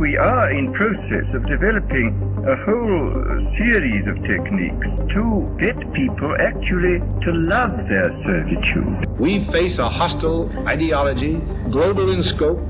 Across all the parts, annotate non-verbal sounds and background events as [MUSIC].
We are in process of developing a whole series of techniques to get people actually to love their servitude. We face a hostile ideology, global in scope,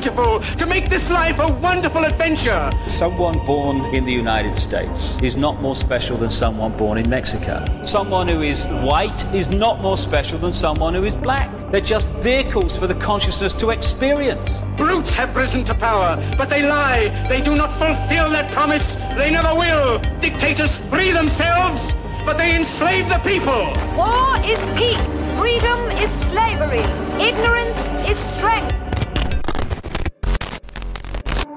to make this life a wonderful adventure. Someone born in the United States is not more special than someone born in Mexico. Someone who is white is not more special than someone who is black. They're just vehicles for the consciousness to experience. Brutes have risen to power, but they lie. They do not fulfill that promise. They never will. Dictators free themselves, but they enslave the people. War is peace. Freedom is slavery. Ignorance is strength.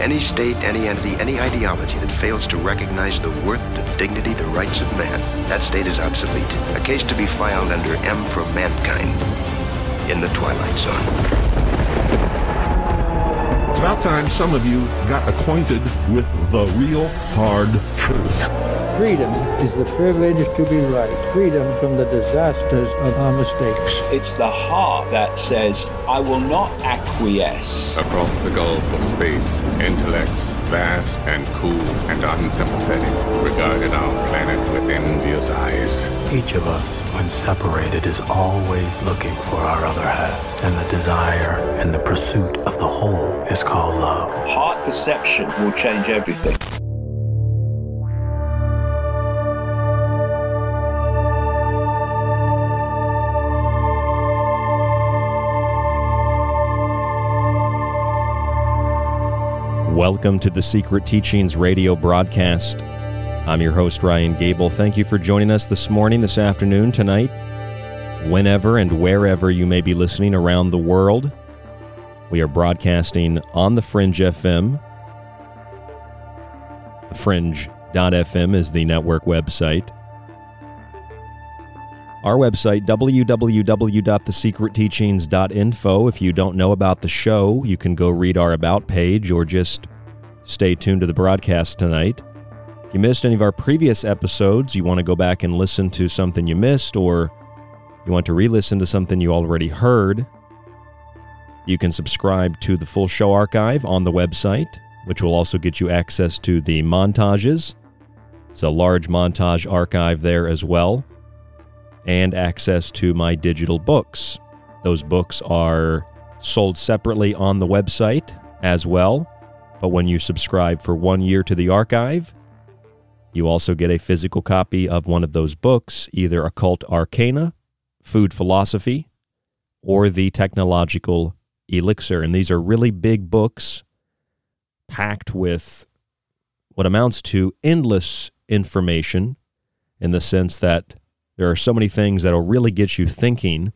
Any state, any entity, any ideology that fails to recognize the worth, the dignity, the rights of man, that state is obsolete. A case to be filed under M for Mankind in the Twilight Zone. It's about time some of you got acquainted with the real hard truth. Freedom is the privilege to be right. Freedom from the disasters of our mistakes. It's the heart that says, I will not acquiesce. Across the gulf of space, intellects, vast and cool and unsympathetic, regarded our planet with envious eyes. Each of us, when separated, is always looking for our other half. And the desire and the pursuit of the whole is called love. Heart perception will change everything. Welcome to the Secret Teachings radio broadcast. I'm your host, Ryan Gable. Thank you for joining us this morning, this afternoon, tonight, whenever and wherever you may be listening around the world. We are broadcasting on the Fringe FM. Fringe.fm is the network website. Our website, www.thesecretteachings.info. If you don't know about the show, you can go read our About page or just stay tuned to the broadcast tonight. If you missed any of our previous episodes, you want to go back and listen to something you missed, or You want to re listen to something you already heard. You can subscribe to the full show archive on the website, which will also get you access to the montages. It's a large montage archive there as well, and access to my digital books. Those books are sold separately on the website as well, but when you subscribe for one year to the archive, you also get a physical copy of one of those books, either Occult Arcana, Food Philosophy, or The Technological Elixir. And these are really big books packed with what amounts to endless information in the sense that there are so many things that will really get you thinking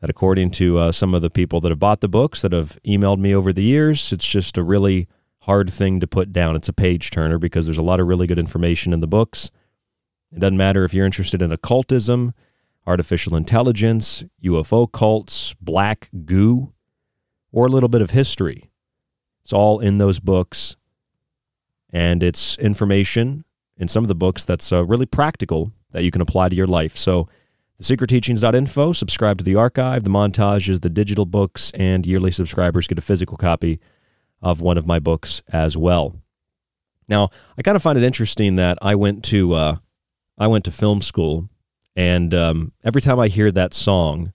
that according to uh, some of the people that have bought the books that have emailed me over the years it's just a really hard thing to put down it's a page turner because there's a lot of really good information in the books it doesn't matter if you're interested in occultism artificial intelligence ufo cults black goo or a little bit of history it's all in those books and it's information in some of the books that's uh, really practical that you can apply to your life so thesecretteachings.info. Subscribe to the archive, the montages, the digital books, and yearly subscribers get a physical copy of one of my books as well. Now, I kind of find it interesting that I went to uh, I went to film school, and um, every time I hear that song,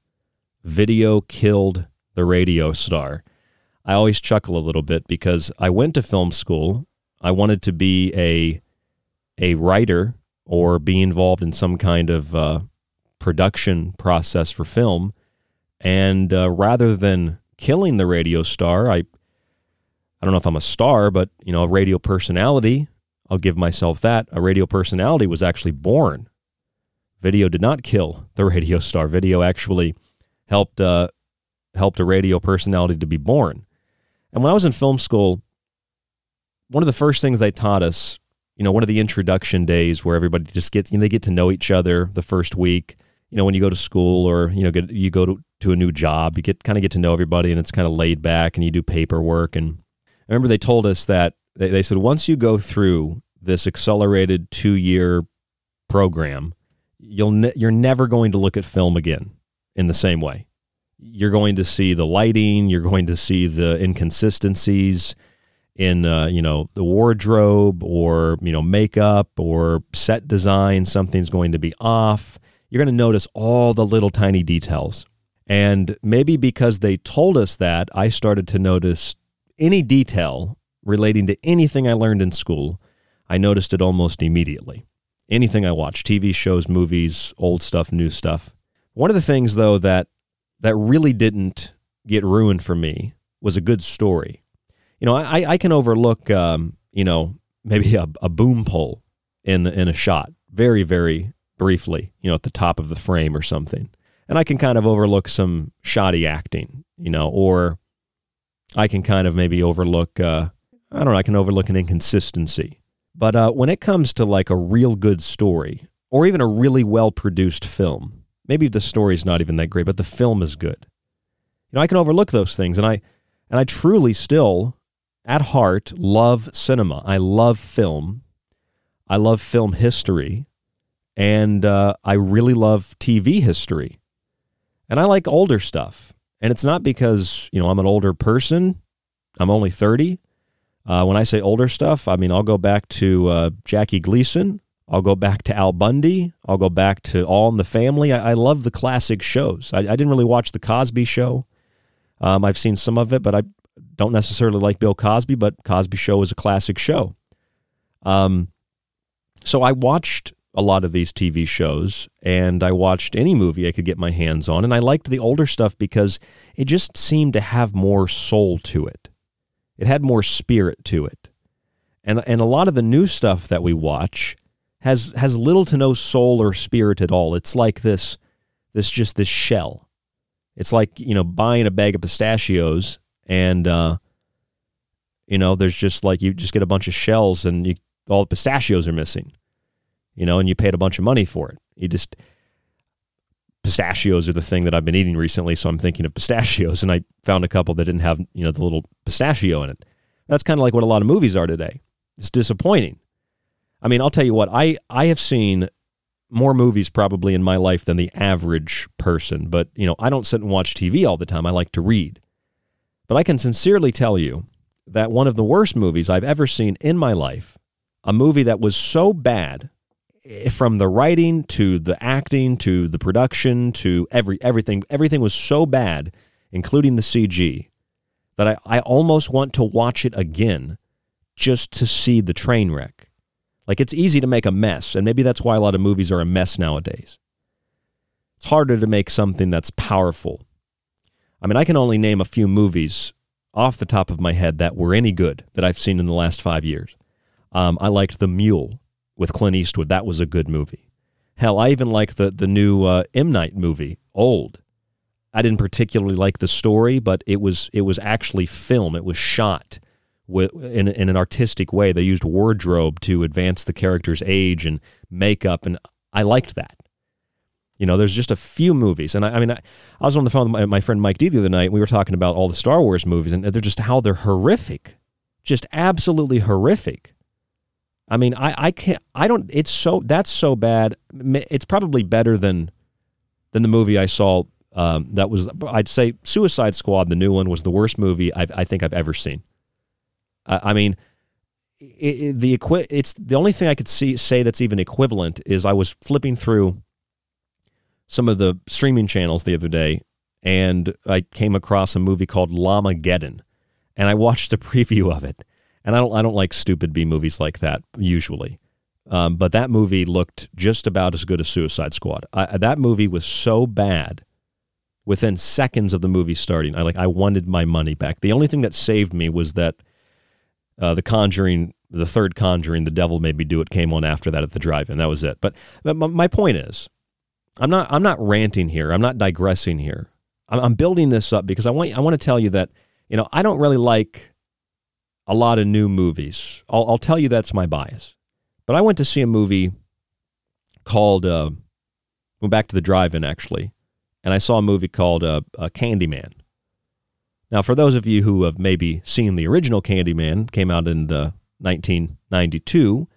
"Video Killed the Radio Star," I always chuckle a little bit because I went to film school. I wanted to be a a writer or be involved in some kind of uh, production process for film. And uh, rather than killing the radio star, I I don't know if I'm a star, but you know, a radio personality. I'll give myself that. A radio personality was actually born. Video did not kill the [LAUGHS] radio star. Video actually helped uh, helped a radio personality to be born. And when I was in film school, one of the first things they taught us, you know, one of the introduction days where everybody just gets, you know, they get to know each other the first week you know, when you go to school or, you know, get, you go to, to a new job, you get kind of get to know everybody and it's kind of laid back and you do paperwork. And I remember they told us that they, they said, once you go through this accelerated two year program, you'll ne- you're never going to look at film again in the same way. You're going to see the lighting, you're going to see the inconsistencies in uh, you know the wardrobe or you know makeup or set design. Something's going to be off you're going to notice all the little tiny details. And maybe because they told us that, I started to notice any detail relating to anything I learned in school. I noticed it almost immediately. Anything I watched, TV shows, movies, old stuff, new stuff. One of the things, though, that that really didn't get ruined for me was a good story. You know, I, I can overlook, um, you know, maybe a, a boom pole in in a shot very, very briefly, you know, at the top of the frame or something. And I can kind of overlook some shoddy acting, you know, or I can kind of maybe overlook, uh, I don't know, I can overlook an inconsistency. But uh, when it comes to like a real good story or even a really well produced film, maybe the story's not even that great, but the film is good. You know, I can overlook those things. And I, and I truly still, at heart, love cinema. I love film. I love film history and uh, I really love TV history, and I like older stuff. And it's not because you know I'm an older person. I'm only thirty. Uh, when I say older stuff, I mean I'll go back to uh, Jackie Gleason. I'll go back to Al Bundy. I'll go back to All in the Family. I, I love the classic shows. I, I, didn't really watch the Cosby Show. Um, I've seen some of it, but I don't necessarily like Bill Cosby. But Cosby Show is a classic show. Um, so I watched a lot of these TV shows, and I watched any movie I could get my hands on. And I liked the older stuff because it just seemed to have more soul to it, it had more spirit to it. And, and a lot of the new stuff that we watch has, has little to no soul or spirit at all. It's like this, this just this shell. It's like, you know, buying a bag of pistachios and, uh, you know, there's just like you just get a bunch of shells and you, all the pistachios are missing you know, and you paid a bunch of money for it. You just pistachios are the thing that I've been eating recently, so I'm thinking of pistachios, and I found a couple that didn't have you know the little pistachio in it. That's kind of like what a lot of movies are today. It's disappointing. I mean, I'll tell you what I I have seen more movies probably in my life than the average person, but you know, I don't sit and watch TV all the time. I like to read. But I can sincerely tell you that one of the worst movies I've ever seen in my life, a movie that was so bad eh, from the writing to the acting to the production to every everything everything was so bad, including the CG, that I, I almost want to watch it again just to see the train wreck. Like it's easy to make a mess, and maybe that's why a lot of movies are a mess nowadays. It's harder to make something that's powerful. I mean, I can only name a few movies off the top of my head that were any good that I've seen in the last five years. Um, I liked The Mule with Clint Eastwood. That was a good movie. Hell, I even liked the the new uh, M Night movie, Old. I didn't particularly like the story, but it was it was actually film. It was shot in in an artistic way. They used wardrobe to advance the character's age and makeup, and I liked that. You know, there's just a few movies, and I, I mean, I, I, was on the phone with my, my, friend Mike D the other night. And we were talking about all the Star Wars movies, and they're just how they're horrific, just absolutely horrific. I mean, I, I can't, I don't. It's so that's so bad. It's probably better than than the movie I saw. Um, that was, I'd say, Suicide Squad, the new one, was the worst movie I've, i think I've ever seen. I mean, it, it, the equi- It's the only thing I could see say that's even equivalent is I was flipping through some of the streaming channels the other day, and I came across a movie called Llamageddon, and I watched a [LAUGHS] preview of it. And I don't I don't like stupid B movies like that usually, um, but that movie looked just about as good as Suicide Squad. I, that movie was so bad. Within seconds of the movie starting, I like I wanted my money back. The only thing that saved me was that uh, the Conjuring, the third Conjuring, the Devil Made Me Do It, came on after that at the drive-in. That was it. But, but my point is, I'm not I'm not ranting here. I'm not digressing here. I'm, I'm building this up because I want I want to tell you that you know I don't really like a lot of new movies. I'll, I'll tell you that's my bias. But I went to see a movie called uh, went back to the drive-in actually, and I saw a movie called uh, uh, Candyman. Now, for those of you who have maybe seen the original Candyman, came out in the 1992.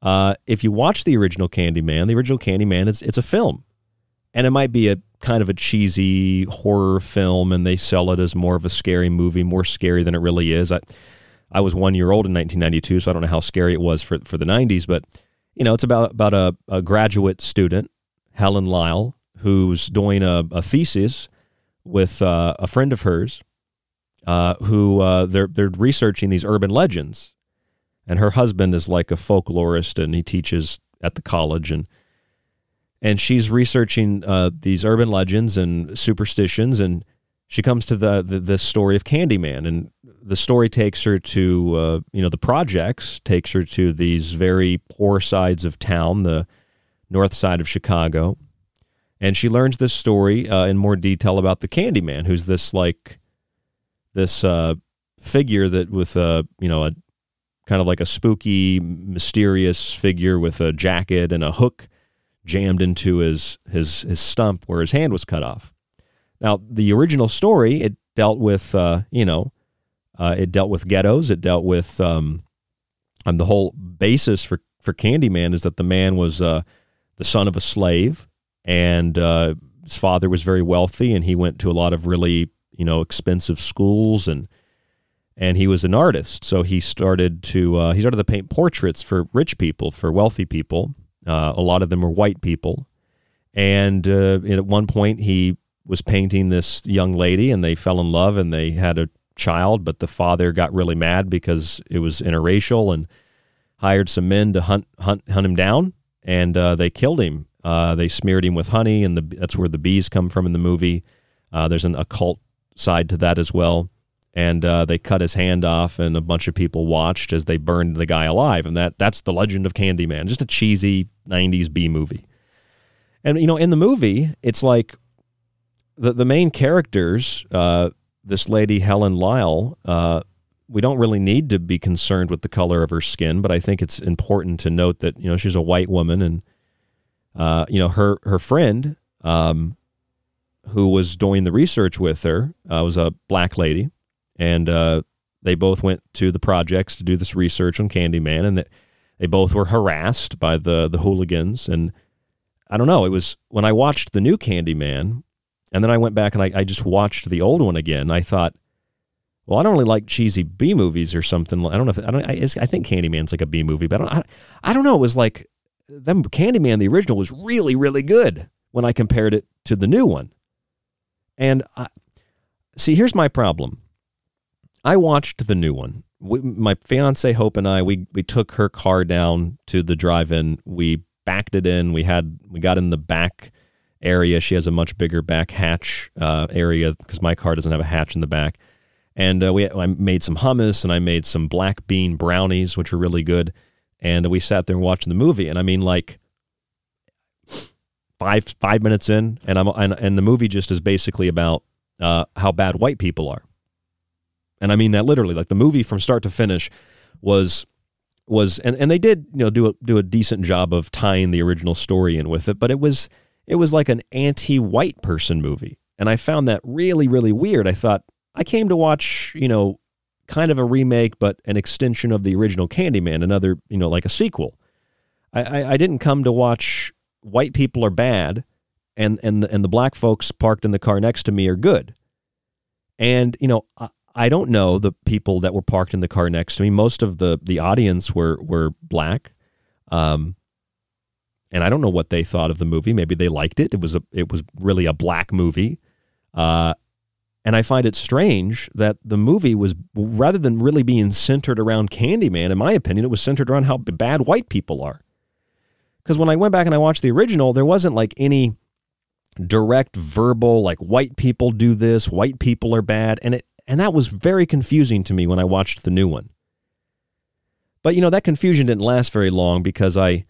Uh, if you watch the original Candyman, the original Candyman, it's it's a film and it might be a kind of a cheesy horror film and they sell it as more of a scary movie, more scary than it really is. I, I was one year old in 1992, so I don't know how scary it was for, for the 90s, but you know, it's about, about a, a graduate student, Helen Lyle, who's doing a, a thesis with uh, a friend of hers uh, who uh, they're, they're researching these urban legends. And her husband is like a folklorist and he teaches at the college. And – and she's researching uh, these urban legends and superstitions, and she comes to the, the this story of Candyman, and the story takes her to uh, you know the projects, takes her to these very poor sides of town, the north side of Chicago, and she learns this story uh, in more detail about the Candyman, who's this like this uh, figure that with a you know a kind of like a spooky, mysterious figure with a jacket and a hook jammed into his his his stump where his hand was cut off. Now, the original story it dealt with uh, you know uh, it dealt with ghettos. It dealt with um, um, the whole basis for for Candyman is that the man was uh, the son of a slave, and uh, his father was very wealthy, and he went to a lot of really you know expensive schools and and he was an artist. So he started to uh, he started to paint portraits for rich people, for wealthy people, uh, a lot of them were white people. And uh, at one point, he was painting this young lady, and they fell in love and they had a child. But the father got really mad because it was interracial and hired some men to hunt hunt hunt him down, and uh, they killed him. Uh, they smeared him with honey, and the, that's where the bees come from in the movie. Uh, there's an occult side to that as well and uh, they cut his hand off, and a bunch of people watched as they burned the guy alive. And that that's the legend of Candyman, just a cheesy '90s B movie. And you know, in the movie, it's like the the main characters, uh, this lady Helen Lyle. Uh, we don't really need to be concerned with the color of her skin, but I think it's important to note that you know she's a white woman, and uh, you know her her friend. Um, who was doing the research with her uh, was a black lady and uh, they both went to the projects to do this research on Candyman, and they, both were harassed by the the hooligans, and I don't know. It was when I watched the new Candyman, and then I went back and I, I just watched the old one again. I thought, well, I don't really like cheesy B movies or something. I don't know if I don't. I, I think Candyman's like a B movie, but I don't. I, I don't know. It was like them Candyman, the original, was really really good when I compared it to the new one. And I, see, here's my problem. I watched the new one. We, my fiance Hope and I, we we took her car down to the drive-in. We backed it in. We had we got in the back area. She has a much bigger back hatch uh, area because my car doesn't have a hatch in the back. And uh, we I made some hummus and I made some black bean brownies, which were really good. And we sat there and watched the movie. And I mean, like five five minutes in, and I'm and, and the movie just is basically about uh, how bad white people are. And I mean that literally. Like the movie from start to finish was was and, and they did you know do a do a decent job of tying the original story in with it, but it was it was like an anti-white person movie. And I found that really, really weird. I thought, I came to watch, you know, kind of a remake, but an extension of the original Candyman, another, you know, like a sequel. I, I, I didn't come to watch white people are bad and, and, the, and the black folks parked in the car next to me are good. And, you know, I, I don't know the people that were parked in the car next to me. Most of the, the audience were, were black. Um, and I don't know what they thought of the movie. Maybe they liked it. It was a, it was really a black movie. Uh, and I find it strange that the movie was, rather than really being centered around Candyman, in my opinion, it was centered around how bad white people are. Because when I went back and I watched the original, there wasn't like any direct verbal, like white people do this, white people are bad. And it, and that was very confusing to me when I watched the new one. But, you know, that confusion didn't last very long because I,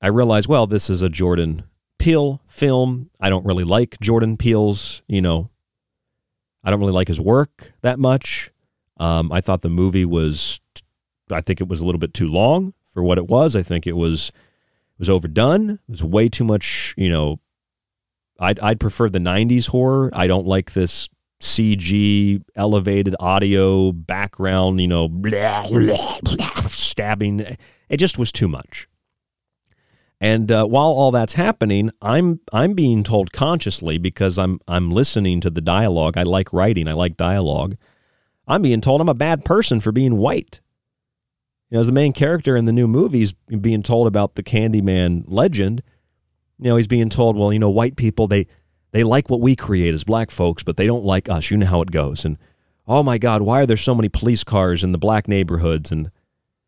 I realized, well, this is a Jordan Peele film. I don't really like Jordan Peele's, you know, I don't really like his work that much. Um, I thought the movie was, I think it was a little bit too long for what it was. I think it was was overdone. It was way too much. You know, I'd I'd prefer the '90s horror. I don't like this CG elevated audio background. You know, blah, blah, blah, stabbing. It just was too much. And uh, while all that's happening, I'm I'm being told consciously because I'm I'm listening to the dialogue. I like writing. I like dialogue. I'm being told I'm a bad person for being white. You know, as the main character in the new movies being told about the Candyman legend, you know, he's being told, well, you know, white people they they like what we create as black folks, but they don't like us. You know how it goes. And oh my God, why are there so many police cars in the black neighborhoods? And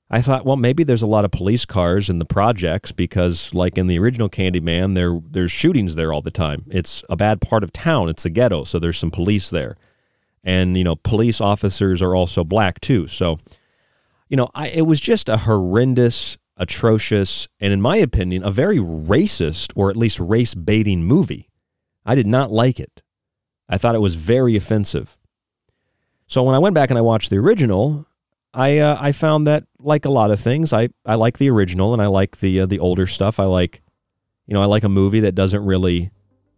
I thought, well, maybe there's a lot of police cars in the projects because, like in the original Candyman, there there's shootings there all the time. It's a bad part of town. It's a ghetto, so there's some police there, and you know, police officers are also black too. So, you know, I, it was just a horrendous, atrocious, and in my opinion, a very racist or at least race baiting movie. I did not like it. I thought it was very offensive. So when I went back and I watched the original, I uh, I found that like a lot of things, I, I like the original and I like the uh, the older stuff. I like, you know, I like a movie that doesn't really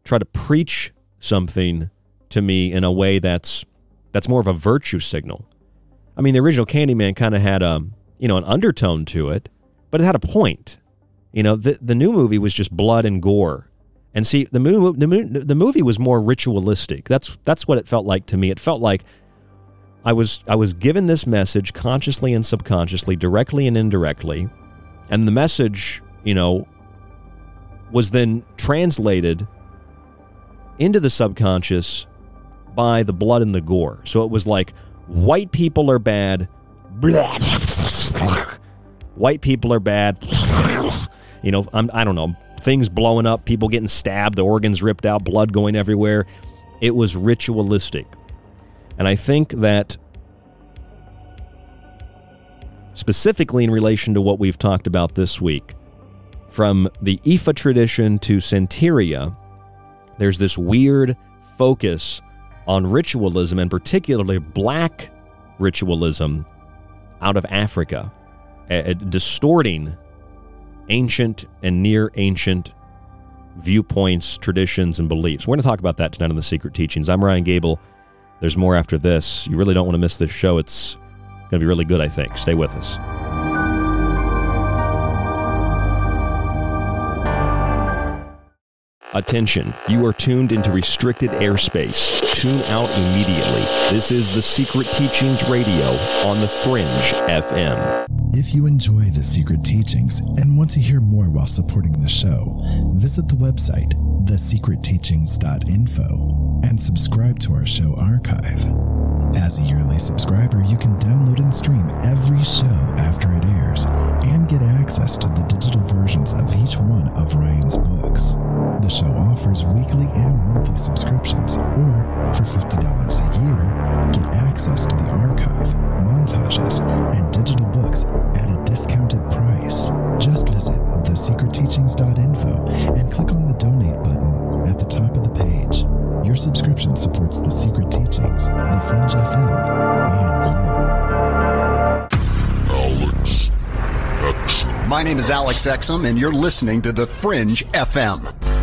try to preach something to me in a way that's that's more of a virtue signal. I mean, the original Candyman kind of had a um, you know an undertone to it, but it had a point. You know, the the new movie was just blood and gore. And see, the movie the, the movie was more ritualistic. That's that's what it felt like to me. It felt like I was I was given this message consciously and subconsciously, directly and indirectly, and the message, you know, was then translated into the subconscious by the blood and the gore. So it was like white people are bad. White people are bad. You know, I'm, I don't know, things blowing up, people getting stabbed, the organs ripped out, blood going everywhere. It was ritualistic. And I think that specifically in relation to what we've talked about this week, from the Ifa tradition to Santeria, there's this weird focus on ritualism and particularly black ritualism out of Africa, distorting ancient and near ancient viewpoints, traditions, and beliefs. We're going to talk about that tonight on The Secret Teachings. I'm Ryan Gable. There's more after this. You really don't want to miss this show. It's going to be really good, I think. Stay with us. Attention, you are tuned into restricted airspace. Tune out immediately. This is the Secret Teachings Radio on the Fringe FM. If you enjoy the Secret Teachings and want to hear more while supporting the show, visit the website, thesecretteachings.info, and subscribe to our show archive. As a yearly subscriber, you can download and stream every show after it airs and get access to the digital versions of each one of Ryan's books. The show offers weekly and monthly subscriptions, or for $50 a year, get access to the archive, montages, and digital books at a discounted price. Just visit thesecretteachings.info and click on the donate button at the top. Your subscription supports the Secret Teachings, the Fringe FM, and you. Alex Exum. My name is Alex Exum, and you're listening to the Fringe FM.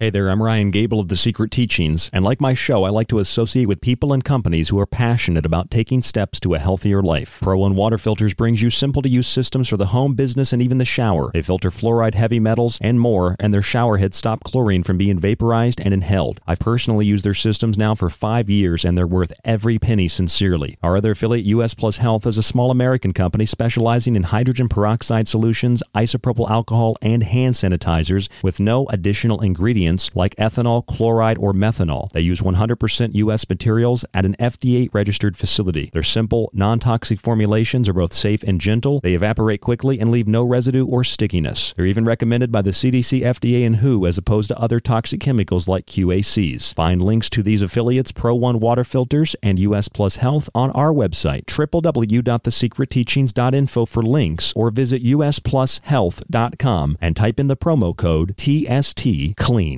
Hey there, I'm Ryan Gable of The Secret Teachings, and like my show, I like to associate with people and companies who are passionate about taking steps to a healthier life. Pro One Water Filters brings you simple to use systems for the home, business, and even the shower. They filter fluoride, heavy metals, and more, and their shower heads stop chlorine from being vaporized and inhaled. I've personally used their systems now for five years, and they're worth every penny sincerely. Our other affiliate, US Plus Health, is a small American company specializing in hydrogen peroxide solutions, isopropyl alcohol, and hand sanitizers with no additional ingredients like ethanol, chloride, or methanol. They use 100% U.S. materials at an FDA registered facility. Their simple, non toxic formulations are both safe and gentle. They evaporate quickly and leave no residue or stickiness. They're even recommended by the CDC, FDA, and WHO as opposed to other toxic chemicals like QACs. Find links to these affiliates, Pro One Water Filters, and US Plus Health on our website, www.thesecretteachings.info for links, or visit usplushealth.com and type in the promo code TST CLEAN.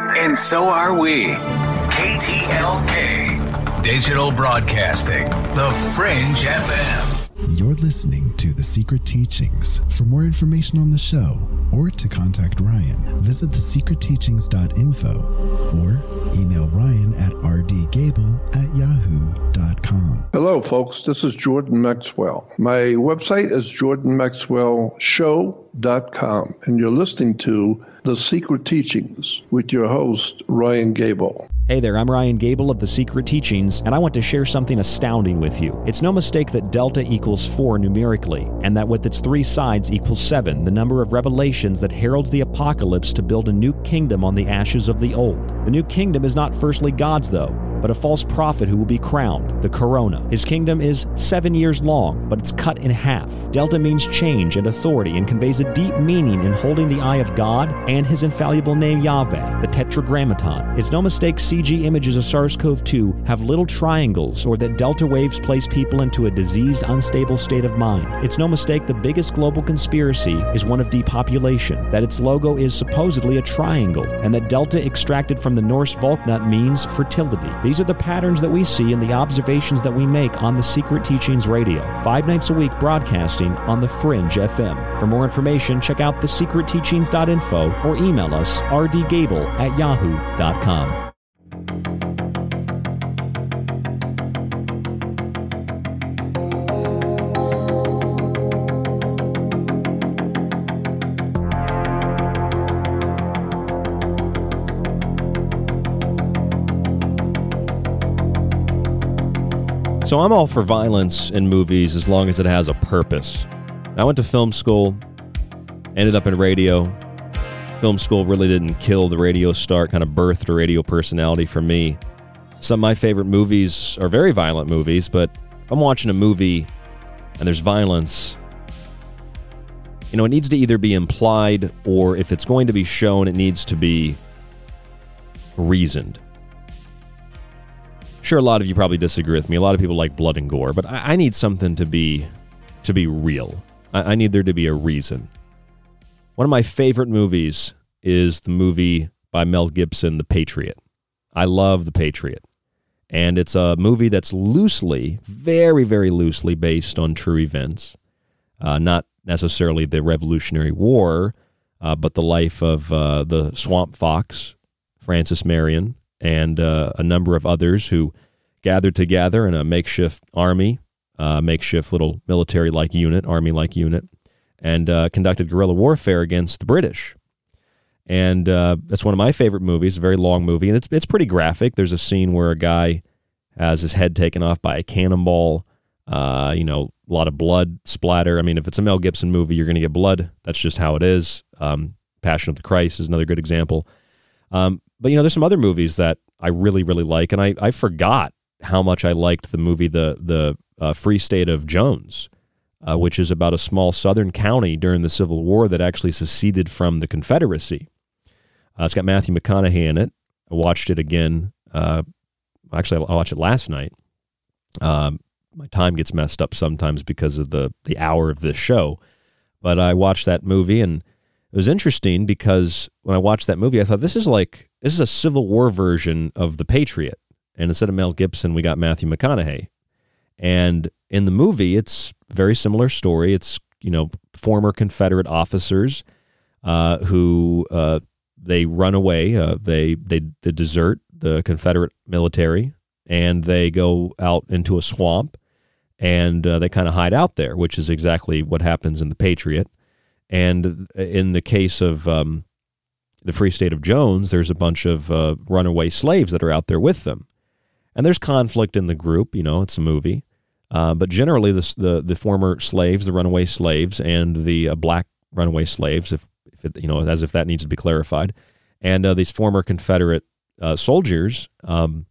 and so are we. KTLK, Digital Broadcasting, The Fringe FM. You're listening to The Secret Teachings. For more information on the show or to contact Ryan, visit thesecretteachings.info or email Ryan at rdgable at yahoo.com. Hello, folks. This is Jordan Maxwell. My website is jordanmaxwellshow.com, and you're listening to The Secret Teachings with your host, Ryan Gable. Hey there, I'm Ryan Gable of The Secret Teachings, and I want to share something astounding with you. It's no mistake that delta equals 4 numerically, and that with its three sides equals 7, the number of revelations that heralds the apocalypse to build a new kingdom on the ashes of the old. The new kingdom is not firstly God's, though but a false prophet who will be crowned, the corona. His kingdom is seven years long, but it's cut in half. Delta means change and authority and conveys a deep meaning in holding the eye of God and his infallible name Yahweh, the Tetragrammaton. It's no mistake CG images of SARS CoV 2 have little triangles or that delta waves place people into a diseased, unstable state of mind. It's no mistake the biggest global conspiracy is one of depopulation, that its logo is supposedly a triangle, and that delta extracted from the Norse Valknut means fertility. These are the patterns that we see in the observations that we make on the Secret Teachings Radio, five nights a week broadcasting on the Fringe FM. For more information, check out thesecretteachings.info or email us rdgable at yahoo.com. So I'm all for violence in movies as long as it has a purpose. I went to film school, ended up in radio. Film school really didn't kill the radio star, kind of birthed a radio personality for me. Some of my favorite movies are very violent movies, but if I'm watching a movie and there's violence, you know, it needs to either be implied or if it's going to be shown, it needs to be reasoned. Sure, a lot of you probably disagree with me. A lot of people like blood and gore, but I, I need something to be to be real. I, I need there to be a reason. One of my favorite movies is the movie by Mel Gibson, The Patriot. I love The Patriot. And it's a movie that's loosely, very, very loosely based on true events. Uh, not necessarily the Revolutionary War, uh, but the life of uh, the Swamp Fox, Francis Marion, and uh, a number of others who gathered together in a makeshift army, uh, makeshift little military like unit, army like unit, and uh, conducted guerrilla warfare against the British. And uh, that's one of my favorite movies, a very long movie, and it's, it's pretty graphic. There's a scene where a guy has his head taken off by a cannonball. Uh, you know, a lot of blood splatter. I mean, if it's a Mel Gibson movie, you're going to get blood. That's just how it is. Um, Passion of the Christ is another good example. Um, but you know, there's some other movies that I really, really like, and I, I forgot how much I liked the movie the the uh, Free State of Jones, uh, which is about a small southern county during the Civil War that actually seceded from the Confederacy. Uh, it's got Matthew McConaughey in it. I watched it again. Uh, actually, I watched it last night. Um, my time gets messed up sometimes because of the the hour of this show, but I watched that movie and it was interesting because when I watched that movie, I thought this is like this is a Civil War version of The Patriot, and instead of Mel Gibson, we got Matthew McConaughey. And in the movie, it's very similar story. It's you know former Confederate officers uh, who uh, they run away, uh, they they they desert the Confederate military, and they go out into a swamp, and uh, they kind of hide out there, which is exactly what happens in the Patriot. And in the case of um, the Free State of Jones, there's a bunch of uh, runaway slaves that are out there with them. And there's conflict in the group. You know, it's a movie. Uh, but generally, the, the, the former slaves, the runaway slaves, and the uh, black runaway slaves, if, if it, you know, as if that needs to be clarified, and uh, these former Confederate uh, soldiers, um,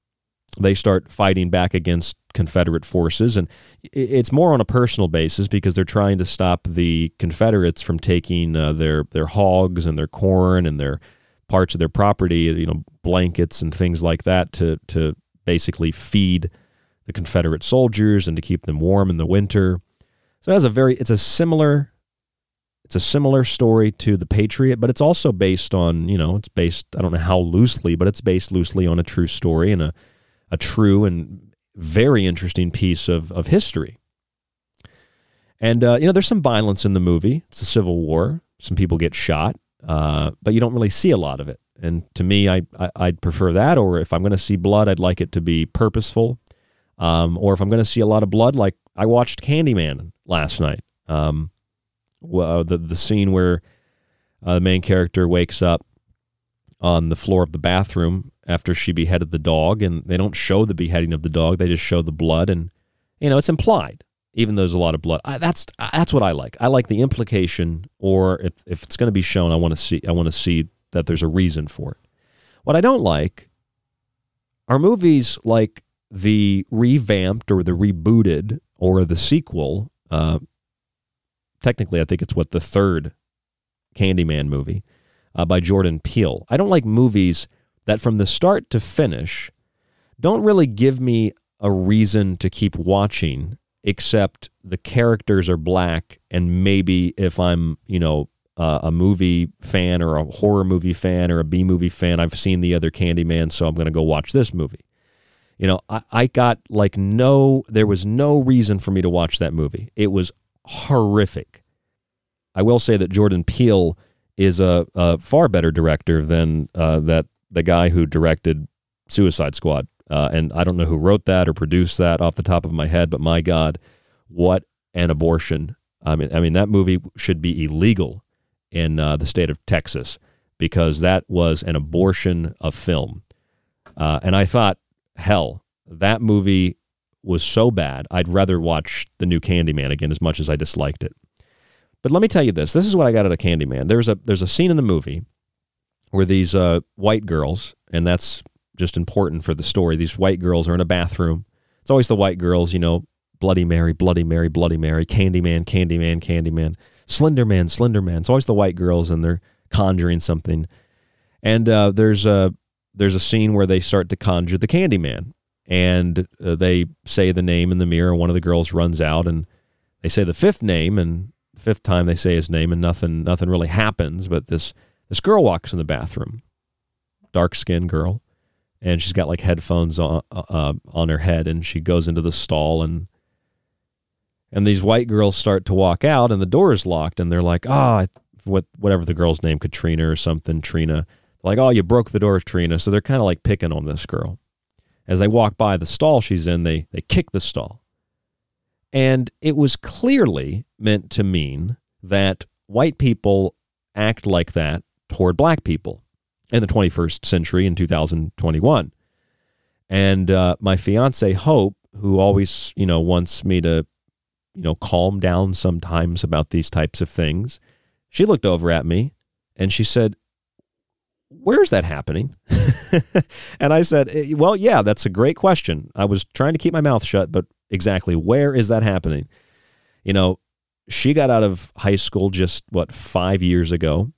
they start fighting back against Confederate forces, and it's more on a personal basis because they're trying to stop the Confederates from taking uh, their their hogs and their corn and their parts of their property, you know, blankets and things like that to to basically feed the Confederate soldiers and to keep them warm in the winter. So it has a very it's a similar it's a similar story to The Patriot, but it's also based on, you know, it's based I don't know how loosely, but it's based loosely on a true story and a a true and very interesting piece of, of history. And, uh, you know, there's some violence in the movie. It's a Civil War. Some people get shot, uh, but you don't really see a lot of it. And to me, I, I, would prefer that. Or if I'm going to see blood, I'd like it to be purposeful. Um, or if I'm going to see a lot of blood, like I watched Candyman last night. Um, well, the, the scene where uh, the main character wakes up on the floor of the bathroom after she beheaded the dog, and they don't show the beheading of the dog; they just show the blood, and you know it's implied, even though there's a lot of blood. I, that's that's what I like. I like the implication, or if if it's going to be shown, I want to see I want to see that there's a reason for it. What I don't like are movies like the revamped or the rebooted or the sequel. Uh, technically, I think it's what the third Candyman movie uh, by Jordan Peele. I don't like movies that from the start to finish don't really give me a reason to keep watching except the characters are black and maybe if I'm, you know, uh, a movie fan or a horror movie fan or a B movie fan, I've seen the other Candyman, so I'm going to go watch this movie. You know, I, I got like no, there was no reason for me to watch that movie. It was horrific. I will say that Jordan Peele is a, a far better director than uh, that the guy who directed Suicide Squad. Uh, and I don't know who wrote that or produced that off the top of my head, but my God, what an abortion! I mean, I mean that movie should be illegal in uh, the state of Texas because that was an abortion of film. Uh, and I thought, hell, that movie was so bad. I'd rather watch the new Candyman again, as much as I disliked it. But let me tell you this: this is what I got out of Candyman. There's a there's a scene in the movie where these uh, white girls, and that's just important for the story. These white girls are in a bathroom. It's always the white girls, you know, Bloody Mary, Bloody Mary, Bloody Mary, Candyman, Candyman, Candyman, Slender Man, Slender Man. It's always the white girls, and they're conjuring something. And uh, there's a there's a scene where they start to conjure the Candyman, and uh, they say the name in the mirror. One of the girls runs out, and they say the fifth name, and fifth time they say his name, and nothing nothing really happens. But this this girl walks in the bathroom, dark skinned girl, and she's got like headphones on uh, on her head, and she goes into the stall, and and these white girls start to walk out, and the door is locked, and they're like, "Ah, oh, what whatever the girl's name, Katrina or something, Trina." Like, "Oh, you broke the door, Trina." So they're kind of like picking on this girl. As they walk by the stall she's in, they they kick the stall, and it was clearly meant to mean that white people act like that toward black people in the 21st century in 2021. And uh, my fiance Hope, who always you know wants me to you know calm down sometimes about these types of things, she looked over at me and she said, "Where's that happening?" [LAUGHS] and I said, eh, "Well, yeah, that's a great question. I was trying to keep my mouth shut, but exactly where is that happening?" You know, she got out of high school just what five years ago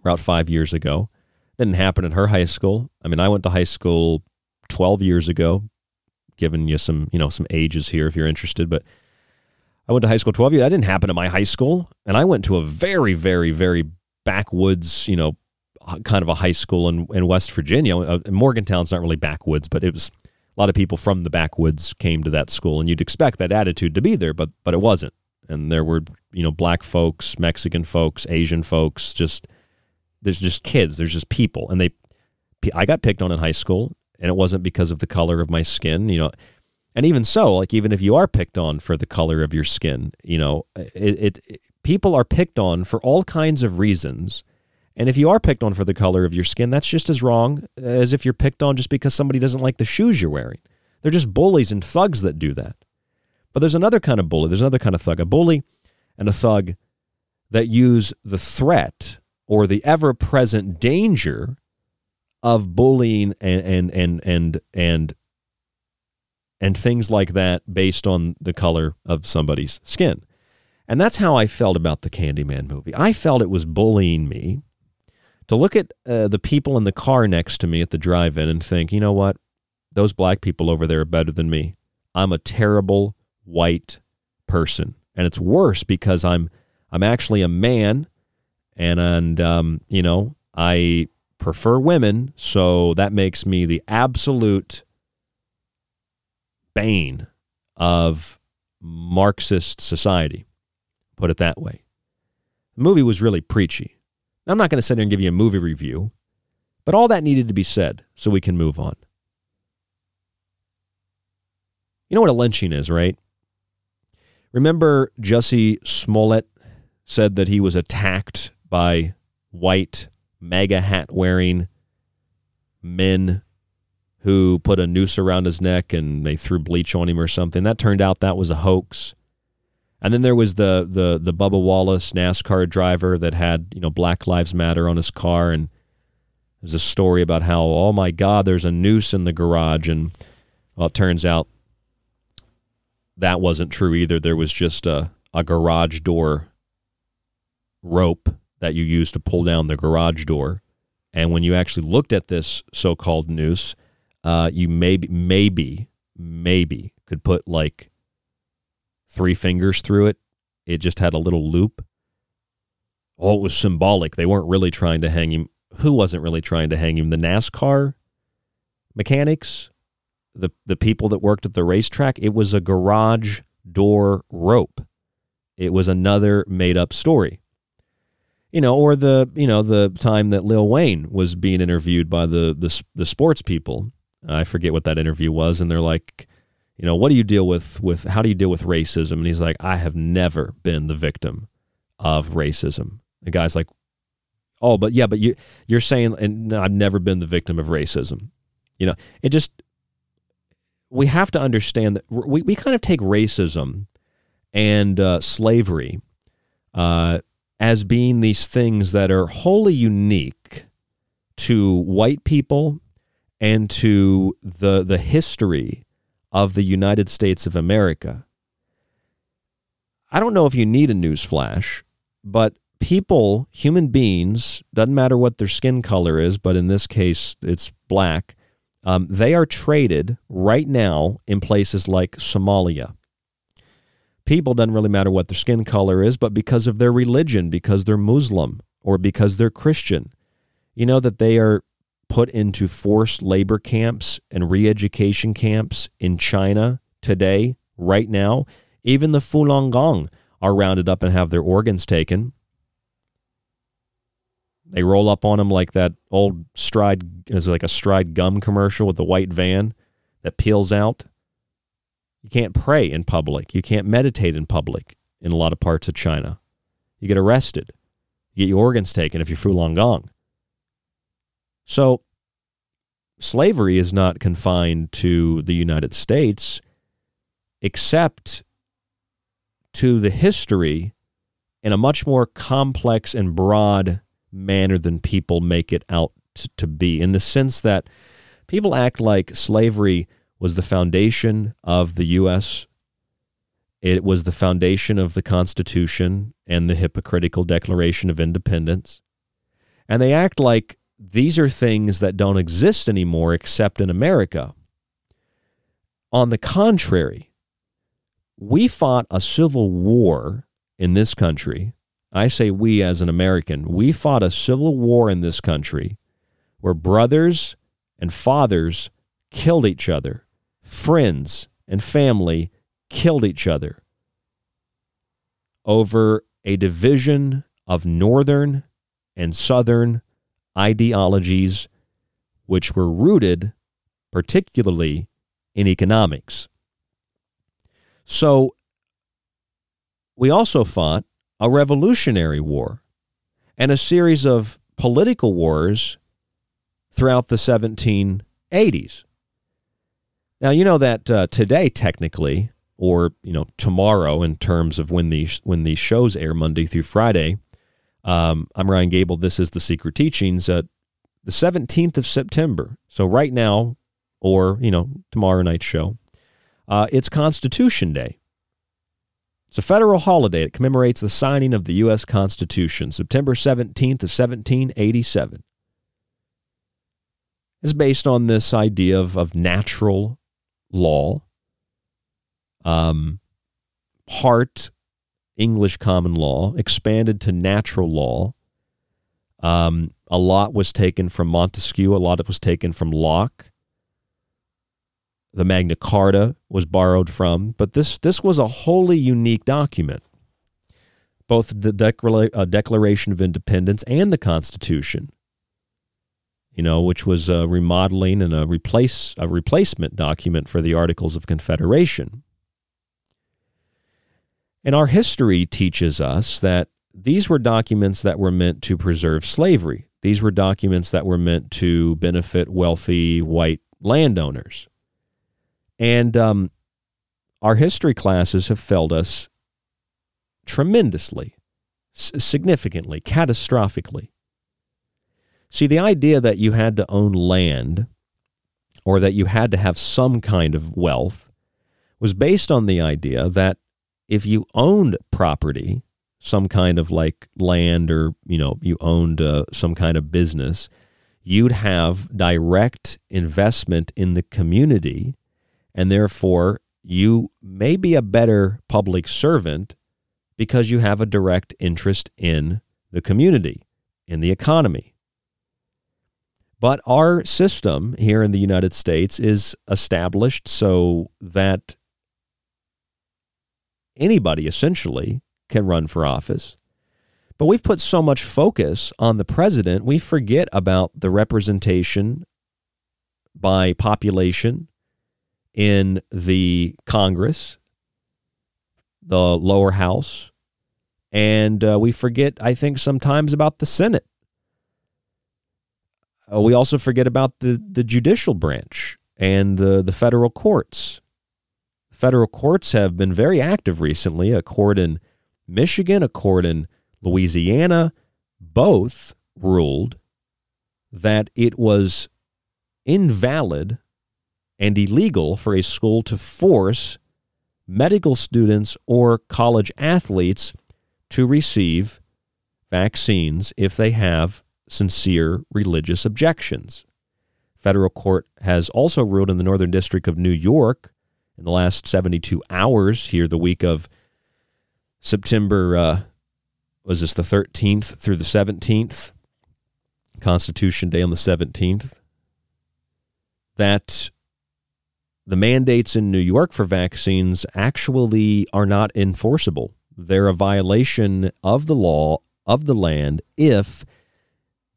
about five years ago. Didn't happen at her high school. I mean, I went to high school 12 years ago, giving you some, you know, some ages here if you're interested, but I went to high school 12 years. That didn't happen at my high school. And I went to a very, very, very backwoods, you know, kind of a high school in, in West Virginia. Uh, Morgantown's not really backwoods, but it was a lot of people from the backwoods came to that school. And you'd expect that attitude to be there, but, but it wasn't. And there were, you know, black folks, Mexican folks, Asian folks, just there's just kids, there's just people, and they. I got picked on in high school, and it wasn't because of the color of my skin, you know. And even so, like even if you are picked on for the color of your skin, you know, it, it, people are picked on for all kinds of reasons. And if you are picked on for the color of your skin, that's just as wrong as if you're picked on just because somebody doesn't like the shoes you're wearing. They're just bullies and thugs that do that. But there's another kind of bully. There's another kind of thug. A bully and a thug that use the threat or the ever present danger of bullying and and and and and and things like that based on the color of somebody's skin. And that's how I felt about the Candyman movie. I felt it was bullying me to look at uh, the people in the car next to me at the drive-in and think, you know what? Those black people over there are better than me. I'm a terrible white person. And it's worse because I'm I'm actually a man and and um, you know I prefer women, so that makes me the absolute bane of Marxist society. Put it that way. The movie was really preachy. I'm not going to sit here and give you a movie review, but all that needed to be said so we can move on. You know what a lynching is, right? Remember Jussie Smollett said that he was attacked by white MAGA hat wearing men who put a noose around his neck and they threw bleach on him or something. That turned out that was a hoax. And then there was the the the Bubba Wallace NASCAR driver that had you know Black Lives Matter on his car, and there's a story about how oh my God, there's a noose in the garage, and well, it turns out that wasn't true either. There was just a a garage door rope that you use to pull down the garage door. And when you actually looked at this so-called noose, uh, you maybe, maybe, maybe could put like three fingers through it. It just had a little loop. Oh, it was symbolic. They weren't really trying to hang him. Who wasn't really trying to hang him? The NASCAR mechanics, the the people that worked at the racetrack. It was a garage door rope. It was another made up story you know, or the you know the time that Lil Wayne was being interviewed by the the, the sports people. I forget what that interview was, and they're like, you know, what do you deal with with how do you deal with racism? And he's like, I have never been the victim of racism. The guy's like, oh, but yeah, but you you're saying, and no, I've never been the victim of racism. You know, it just we have to understand that we we kind of take racism and uh, slavery. Uh, as being these things that are wholly unique to white people and to the the history of the United States of America. I don't know if you need a news flash, but people, human beings, doesn't matter what their skin color is, but in this case it's black, um, they are traded right now in places like Somalia people doesn't really matter what their skin color is, but because of their religion, because they're Muslim or because they're Christian, you know that they are put into forced labor camps and re education camps in China today, right now. Even the Falun Gong are rounded up and have their organs taken. They roll up on them like that old stride is like a stride gum commercial with the white van that peels out. You can't pray in public. You can't meditate in public in a lot of parts of China. You get arrested. You get your organs taken if you're Falun Gong. So slavery is not confined to the United States except to the history in a much more complex and broad manner than people make it out to be, in the sense that people act like slavery was the foundation of the U.S. It was the foundation of the Constitution and the hypocritical Declaration of Independence. And they act like these are things that don't exist anymore except in America. On the contrary, we fought a civil war in this country. I say we as an American, we fought a civil war in this country where brothers and fathers killed each other, friends and family killed each other over a division of northern and southern ideologies which were rooted particularly in economics. So we also fought a revolutionary war and a series of political wars throughout the 1780s. Now, you know that uh, today, technically, or you know tomorrow, in terms of when these when these shows air Monday through Friday, um, I'm Ryan Gable. This is the Secret Teachings. Uh, the 17th of September. So right now, or you know tomorrow night's show, uh, it's Constitution Day. It's a federal holiday that commemorates the signing of the U.S. Constitution, September 17th of 1787. It's based on this idea of, of natural law, um, part English common law, expanded to natural law. Um, a lot was taken from Montesquieu, a lot of was taken from Locke the Magna Carta was borrowed from, but this this was a wholly unique document. Both the Decla- uh, Declaration of Independence and the Constitution, you know, which was a remodeling and a replace a replacement document for the Articles of Confederation. And our history teaches us that these were documents that were meant to preserve slavery. These were documents that were meant to benefit wealthy white landowners. And um, our history classes have failed us tremendously, significantly, catastrophically. See, the idea that you had to own land or that you had to have some kind of wealth was based on the idea that if you owned property, some kind of like land or, you know, you owned uh, some kind of business, you'd have direct investment in the community and therefore you may be a better public servant because you have a direct interest in the community, in the economy. But our system here in the United States is established so that anybody essentially can run for office. But we've put so much focus on the president, we forget about the representation by population in the Congress, the lower house, and uh, we forget, I think, sometimes about the Senate. Uh, we also forget about the, the judicial branch and the, the federal courts. Federal courts have been very active recently. A court in Michigan, a court in Louisiana, both ruled that it was invalid and illegal for a school to force medical students or college athletes to receive vaccines if they have sincere religious objections. Federal court has also ruled in the Northern District of New York in the last 72 hours here the week of September uh, was this the 13th through the 17th Constitution Day on the 17th, that the mandates in New York for vaccines actually are not enforceable. They're a violation of the law of the land if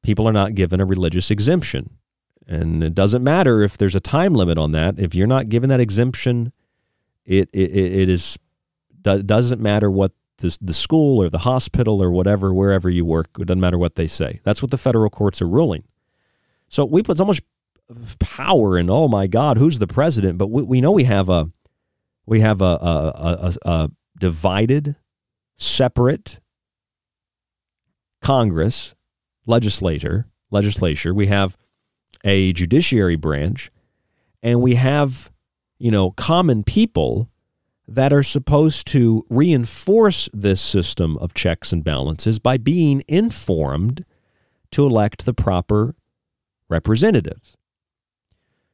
people are not given a religious exemption. And it doesn't matter if there's a time limit on that. If you're not given that exemption, it it, it is doesn't matter what the, the school or the hospital or whatever, wherever you work, it doesn't matter what they say. That's what the federal courts are ruling. So we put so much power in, oh my God, who's the president? But we, we know we have a we have a, a, a, a divided, separate Congress, legislator, legislature. We have a judiciary branch, and we have, you know, common people that are supposed to reinforce this system of checks and balances by being informed to elect the proper representatives.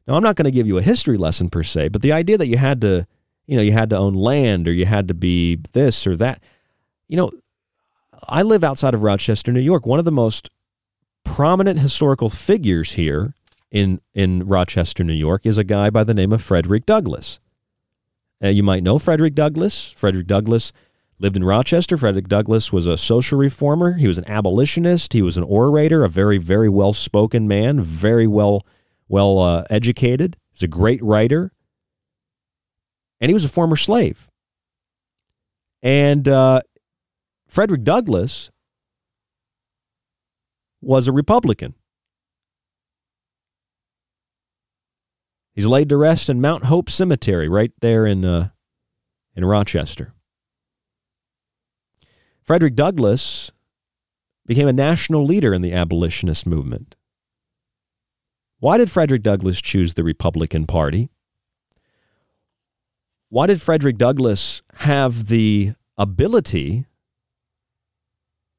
Now, I'm not going to give you a history lesson per se, but the idea that you had to, you know, you had to own land or you had to be this or that, you know, I live outside of Rochester, New York. One of the most prominent historical figures here in in Rochester, New York, is a guy by the name of Frederick Douglass. Uh, you might know Frederick Douglass. Frederick Douglass lived in Rochester. Frederick Douglass was a social reformer. He was an abolitionist. He was an orator, a very very well spoken man, very well well uh, educated. He's a great writer, and he was a former slave. And uh, Frederick Douglass was a Republican. He's laid to rest in Mount Hope Cemetery, right there in uh, in Rochester. Frederick Douglass became a national leader in the abolitionist movement. Why did Frederick Douglass choose the Republican Party? Why did Frederick Douglass have the ability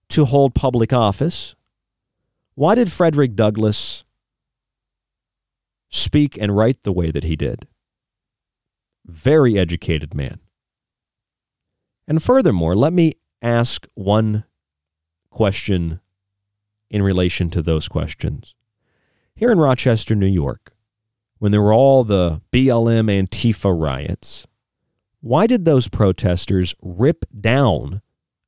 to hold public office? Why did Frederick Douglass speak and write the way that he did. Very educated man. And furthermore, let me ask one question in relation to those questions. Here in Rochester, New York, when there were all the BLM Antifa riots, why did those protesters rip down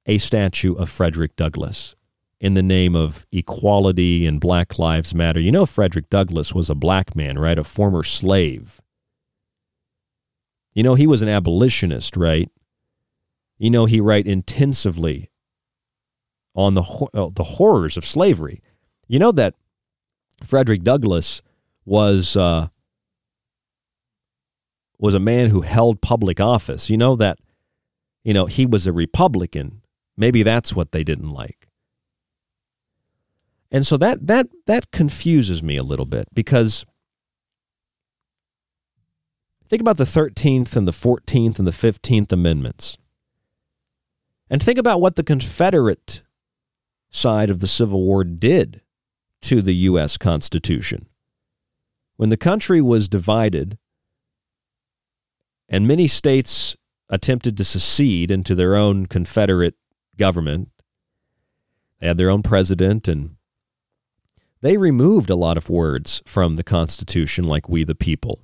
a statue of Frederick Douglass? In the name of equality and Black Lives Matter. You know, Frederick Douglass was a black man, right? A former slave. You know, he was an abolitionist, right? You know, he wrote intensively on the, uh, the horrors of slavery. You know that Frederick Douglass was uh, was a man who held public office. You know that you know he was a Republican. Maybe that's what they didn't like. And so that that that confuses me a little bit because think about the 13th and the 14th and the 15th amendments. And think about what the Confederate side of the Civil War did to the US Constitution. When the country was divided and many states attempted to secede into their own Confederate government, they had their own president and they removed a lot of words from the Constitution, like we the people.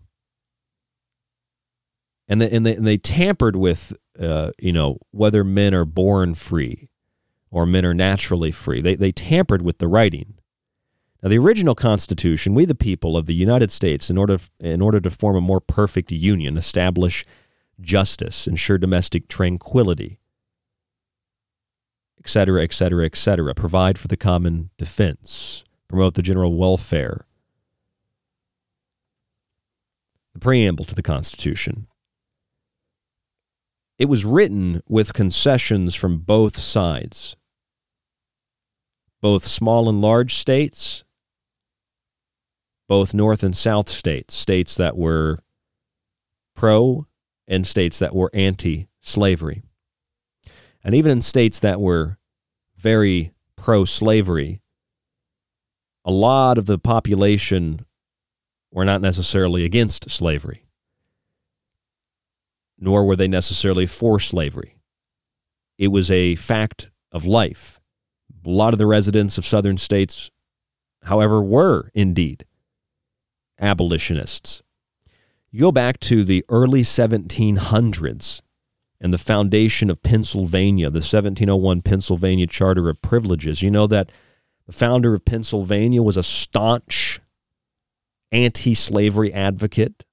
And they, and they, and they tampered with, uh, you know, whether men are born free or men are naturally free. They, they tampered with the writing. Now, the original Constitution, we the people of the United States, in order, in order to form a more perfect union, establish justice, ensure domestic tranquility, etc., etc., etc., provide for the common defense, promote the general welfare. The preamble to the Constitution. It was written with concessions from both sides, both small and large states, both North and South states, states that were pro and states that were anti slavery. And even in states that were very pro slavery, a lot of the population were not necessarily against slavery, nor were they necessarily for slavery. It was a fact of life. A lot of the residents of southern states however, were indeed abolitionists. You go back to the early 1700s and the foundation of Pennsylvania, the 1701 Pennsylvania Charter of Privileges. You know that founder of Pennsylvania was a staunch anti slavery advocate.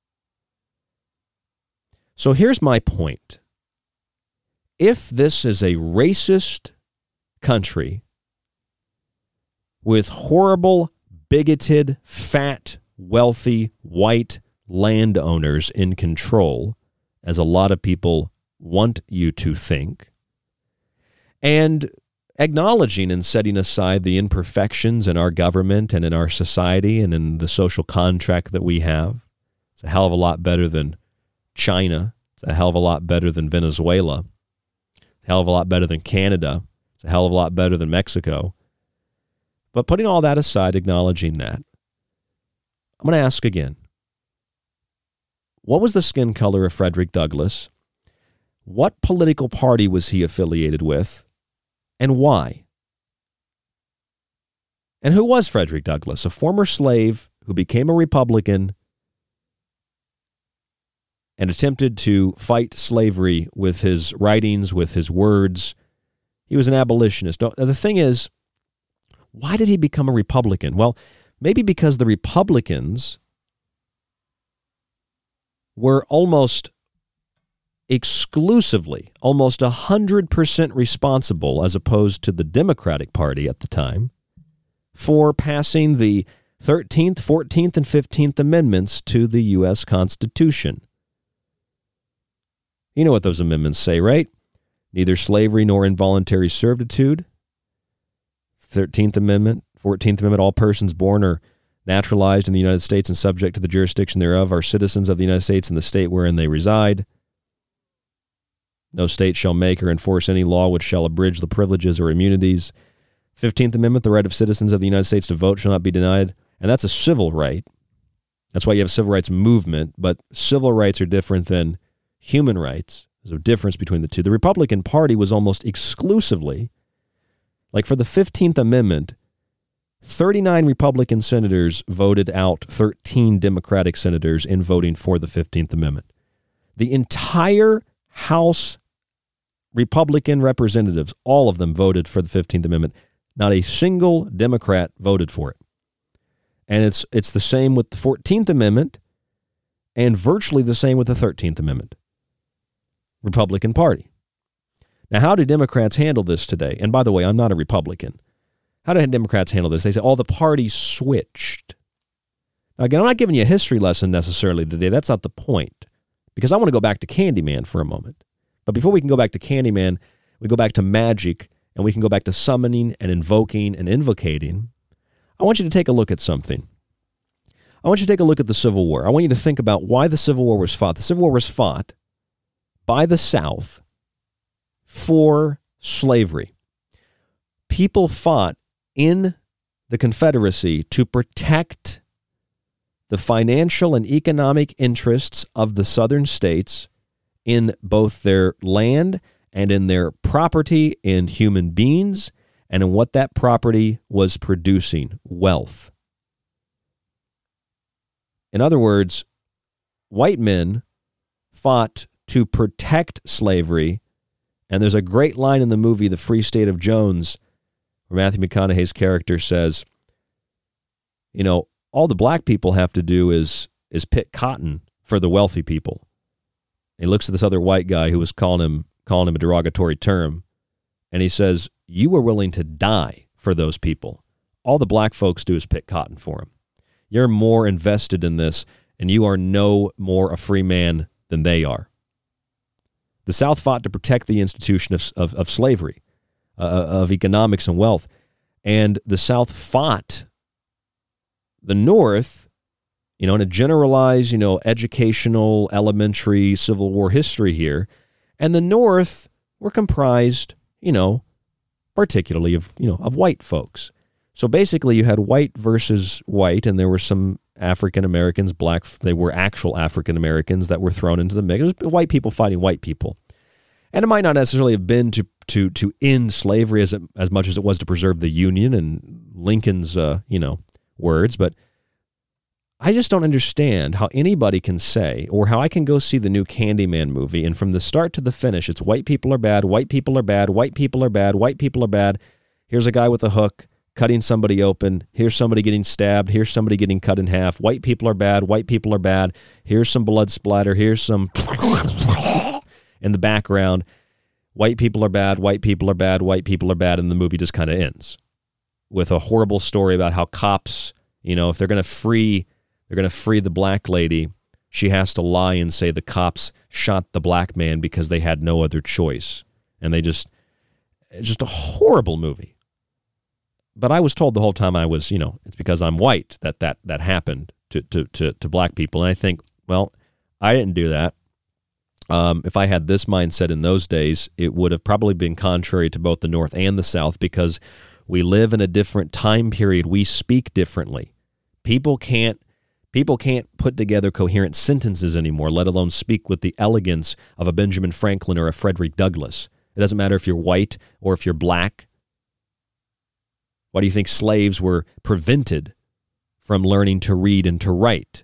So here's my point. If this is a racist country with horrible, bigoted, fat, wealthy, white landowners in control, as a lot of people want you to think, and acknowledging and setting aside the imperfections in our government and in our society and in the social contract that we have. It's a hell of a lot better than China. It's a hell of a lot better than Venezuela. It's a hell of a lot better than Canada. It's a hell of a lot better than Mexico. But putting all that aside, acknowledging that, I'm going to ask again what was the skin color of Frederick Douglass? What political party was he affiliated with? And why? And who was Frederick Douglass? A former slave who became a Republican and attempted to fight slavery with his writings, with his words. He was an abolitionist. Now, the thing is, why did he become a Republican? Well, maybe because the Republicans were almost exclusively, almost 100% responsible, as opposed to the Democratic Party at the time, for passing the 13th, 14th, and 15th Amendments to the U.S. Constitution. You know what those amendments say, right? Neither slavery nor involuntary servitude. 13th Amendment, 14th Amendment, all persons born or naturalized in the United States and subject to the jurisdiction thereof are citizens of the United States and the state wherein they reside. No state shall make or enforce any law which shall abridge the privileges or immunities. 15th Amendment, the right of citizens of the United States to vote shall not be denied. And that's a civil right. That's why you have a civil rights movement, but civil rights are different than human rights. There's a difference between the two. The Republican Party was almost exclusively, like for the 15th Amendment, 39 Republican senators voted out 13 Democratic senators in voting for the 15th Amendment. The entire House Republican representatives, all of them voted for the 15th Amendment. Not a single Democrat voted for it. And it's it's the same with the 14th Amendment and virtually the same with the 13th Amendment. Republican Party. Now, how do Democrats handle this today? And by the way, I'm not a Republican. How do Democrats handle this? They say, all the parties switched. Now, again, I'm not giving you a history lesson necessarily today. That's not the point because I want to go back to Candyman for a moment. But before we can go back to Candyman, we go back to magic and we can go back to summoning and invoking and invocating. I want you to take a look at something. I want you to take a look at the Civil War. I want you to think about why the Civil War was fought. The Civil War was fought by the South for slavery. People fought in the Confederacy to protect the financial and economic interests of the southern states in both their land and in their property, in human beings, and in what that property was producing wealth. In other words, white men fought to protect slavery. And there's a great line in the movie, The Free State of Jones, where Matthew McConaughey's character says, You know, all the black people have to do is is pick cotton for the wealthy people. he looks at this other white guy who was calling him calling him a derogatory term, and he says, "You were willing to die for those people. All the black folks do is pick cotton for them. You're more invested in this, and you are no more a free man than they are." The South fought to protect the institution of, of, of slavery, uh, of economics and wealth, and the South fought the North, you know, in a generalized, you know, educational, elementary Civil War history here, and the North were comprised, you know, particularly of, you know, of white folks. So basically, you had white versus white, and there were some African Americans, black, they were actual African Americans that were thrown into the mix. It was white people fighting white people. And it might not necessarily have been to to to end slavery as as much as it was to preserve the Union and Lincoln's uh, you know words, but I just don't understand how anybody can say, or how I can go see the new Candyman movie, and from the start to the finish, it's white people are bad, white people are bad, white people are bad, white people are bad. Here's a guy with a hook cutting somebody open. Here's somebody getting stabbed. Here's somebody getting cut in half. White people are bad. White people are bad. Here's some blood splatter. Here's some [LAUGHS] in the background. White people are bad. White people are bad. White people are bad. And the movie just kind of ends with a horrible story about how cops, you know, if they're going to free they're going to free the black lady. She has to lie and say the cops shot the black man because they had no other choice. And they just, it's just a horrible movie. But I was told the whole time I was, you know, it's because I'm white that that, that happened to, to, to, to black people. And I think, well, I didn't do that. Um, if I had this mindset in those days, it would have probably been contrary to both the North and the South because we live in a different time period. We speak differently. People can't People can't put together coherent sentences anymore, let alone speak with the elegance of a Benjamin Franklin or a Frederick Douglass. It doesn't matter if you're white or if you're black. Why do you think slaves were prevented from learning to read and to write?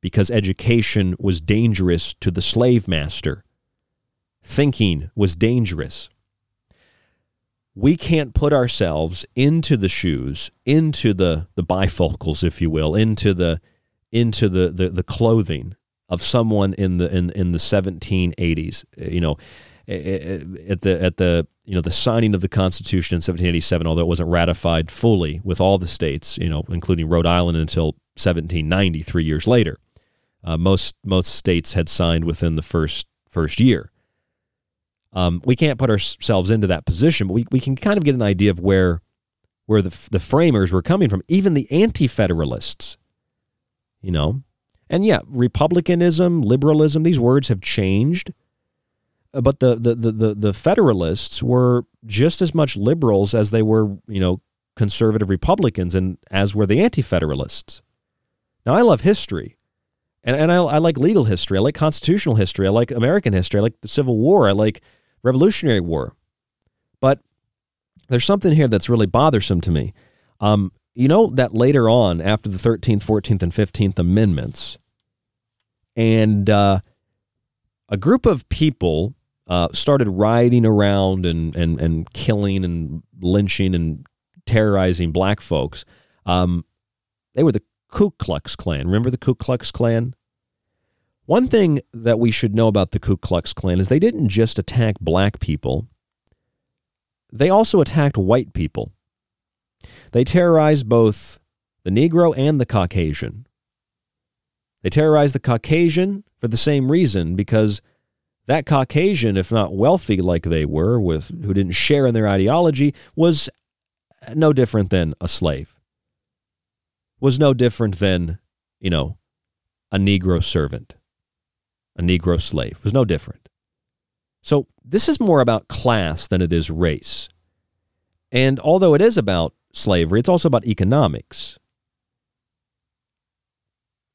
Because education was dangerous to the slave master. Thinking was dangerous. We can't put ourselves into the shoes, into the, the bifocals, if you will, into the into the, the, the clothing of someone in the in, in the 1780s. Eh, you know, eh, eh, at the at the you know the signing of the Constitution in 1787, although it wasn't ratified fully with all the states, you know, including Rhode Island until 1790, three years later. Uh, most most states had signed within the first first year. Um, we can't put ourselves into that position, but we, we can kind of get an idea of where where the the framers were coming from. Even the anti-federalists, you know, and yeah, republicanism, liberalism, these words have changed, uh, but the the the the, the Federalists were just as much liberals as they were, you know, conservative Republicans, and as were the anti-federalists. Now, I love history. And, and I, I like legal history. I like constitutional history. I like American history. I like the Civil War. I like Revolutionary War. But there's something here that's really bothersome to me. Um, you know that later on, after the 13th, 14th, and 15th Amendments, and uh, a group of people uh, started riding around and, and, and killing and lynching and terrorizing black folks. Um, they were the Ku Klux Klan. Remember the Ku Klux Klan? One thing that we should know about the Ku Klux Klan is they didn't just attack black people, they also attacked white people. They terrorized both the Negro and the Caucasian. They terrorized the Caucasian for the same reason because that Caucasian, if not wealthy like they were, with who didn't share in their ideology, was no different than a slave. Was no different than, you know, a Negro servant a Negro slave. It was no different. So this is more about class than it is race. And although it is about slavery, it's also about economics.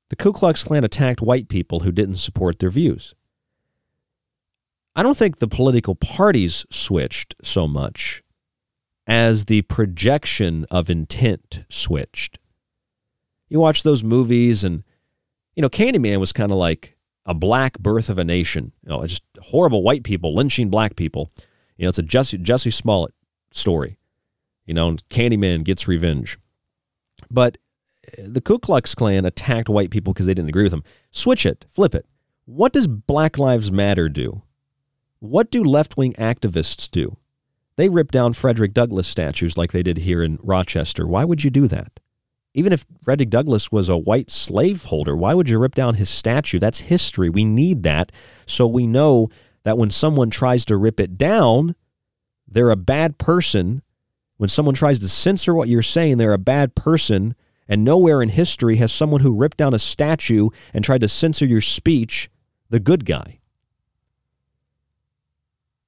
The Ku Klux Klan attacked white people who didn't support their views. I don't think the political parties switched so much as the projection of intent switched. You watch those movies, and, you know, Candyman was kind of like a black birth of a nation. You know, just horrible white people lynching black people. You know, it's a Jussie, Jussie Smollett story. You know, Candyman gets revenge. But uh, the Ku Klux Klan attacked white people because they didn't agree with them. Switch it, flip it. What does Black Lives Matter do? What do left wing activists do? They rip down Frederick Douglass statues like they did here in Rochester. Why would you do that? Even if Frederick Douglass was a white slaveholder, why would you rip down his statue? That's history. We need that so we know that when someone tries to rip it down, they're a bad person. When someone tries to censor what you're saying, they're a bad person. And nowhere in history has someone who ripped down a statue and tried to censor your speech the good guy.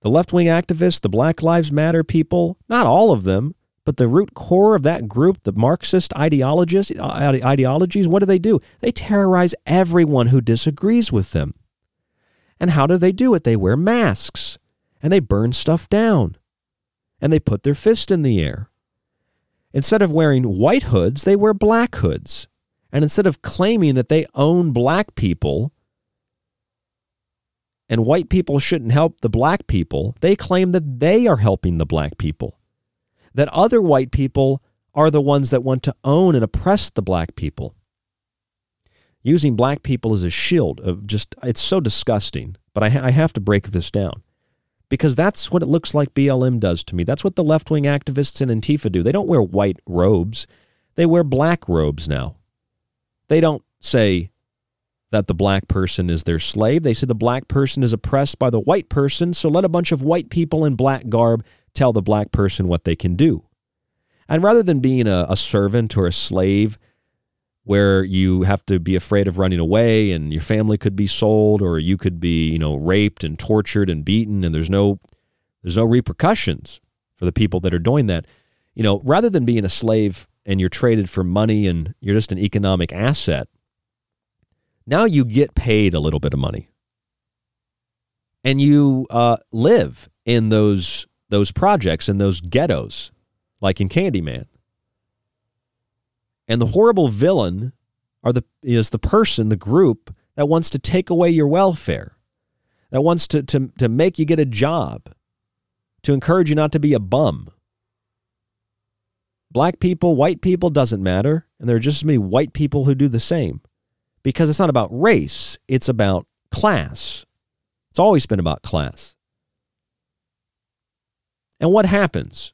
The left wing activists, the Black Lives Matter people, not all of them, but the root core of that group, the Marxist ideologies, uh, ideologies, what do they do? They terrorize everyone who disagrees with them. And how do they do it? They wear masks and they burn stuff down and they put their fist in the air. Instead of wearing white hoods, they wear black hoods. And instead of claiming that they own black people and white people shouldn't help the black people, they claim that they are helping the black people. That other white people are the ones that want to own and oppress the black people. Using black people as a shield of just, it's so disgusting. But I, ha- I have to break this down because that's what it looks like BLM does to me. That's what the left wing activists in Antifa do. They don't wear white robes, they wear black robes now. They don't say that the black person is their slave. They say the black person is oppressed by the white person, so let a bunch of white people in black garb tell the black person what they can do. And rather than being a, a servant or a slave, where you have to be afraid of running away and your family could be sold or you could be, you know, raped and tortured and beaten and there's no there's no repercussions for the people that are doing that. You know, rather than being a slave and you're traded for money and you're just an economic asset, now you get paid a little bit of money. And you uh, live in those those projects in those ghettos, like in Candyman. And the horrible villain are the, is the person, the group that wants to take away your welfare, that wants to, to, to make you get a job, to encourage you not to be a bum. Black people, white people, doesn't matter. And there are just as many white people who do the same because it's not about race, it's about class. It's always been about class. And what happens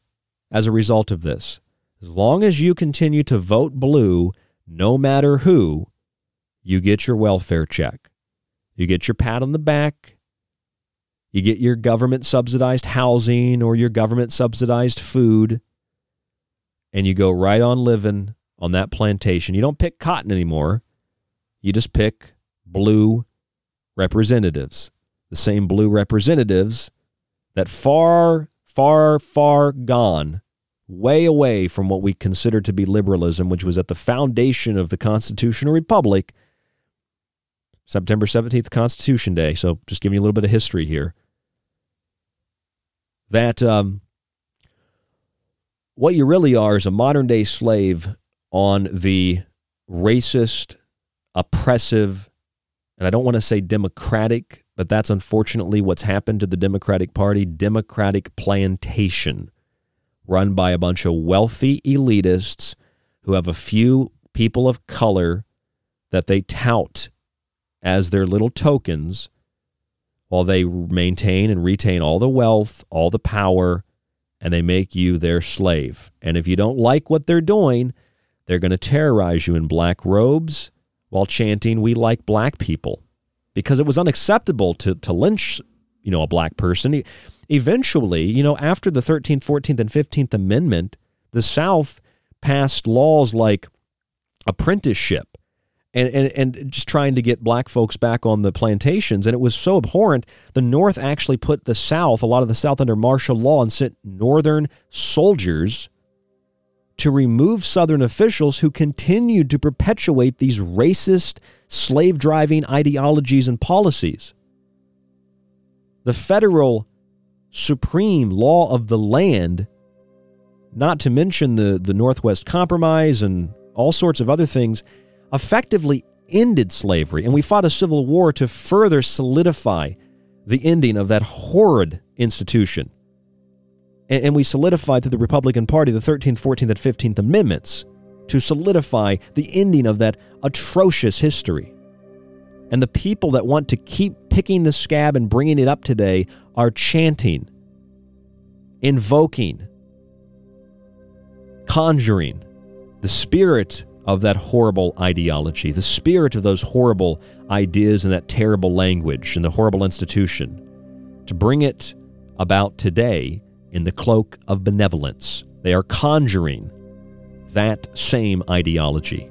as a result of this? As long as you continue to vote blue, no matter who, you get your welfare check. You get your pat on the back. You get your government subsidized housing or your government subsidized food. And you go right on living on that plantation. You don't pick cotton anymore. You just pick blue representatives. The same blue representatives that far, far, far gone way away from what we consider to be liberalism, which was at the foundation of the constitutional republic. September 17th, Constitution Day. So just giving you a little bit of history here. That um, what you really are is a modern day slave on the racist, oppressive, and I don't want to say democratic, but that's unfortunately what's happened to the Democratic Party democratic plantation run by a bunch of wealthy elitists who have a few people of color that they tout as their little tokens while they maintain and retain all the wealth, all the power, and they make you their slave. And if you don't like what they're doing, they're going to terrorize you in black robes while chanting, We like black people. Because it was unacceptable to, to lynch, you know, a black person eventually, you know, after the 13th, 14th, and 15th Amendment, the South passed laws like apprenticeship and, and, and just trying to get black folks back on the plantations. And it was so abhorrent, the North actually put the South, a lot of the South, under martial law and sent Northern soldiers to remove Southern officials who continued to perpetuate these racist, slave driving ideologies and policies. The federal supreme law of the land, not to mention the, the Northwest Compromise and all sorts of other things, effectively ended slavery. And we fought a civil war to further solidify the ending of that horrid institution. And, and we solidified through the Republican Party the 13th, 14th, and 15th Amendments to solidify the ending of that atrocious history. And the people that want to keep picking the scab and bringing it up today are chanting, invoking, conjuring the spirit of that horrible ideology, the spirit of those horrible ideas and that terrible language and the horrible institution, to bring it about today in the cloak of benevolence. They are conjuring that same ideology.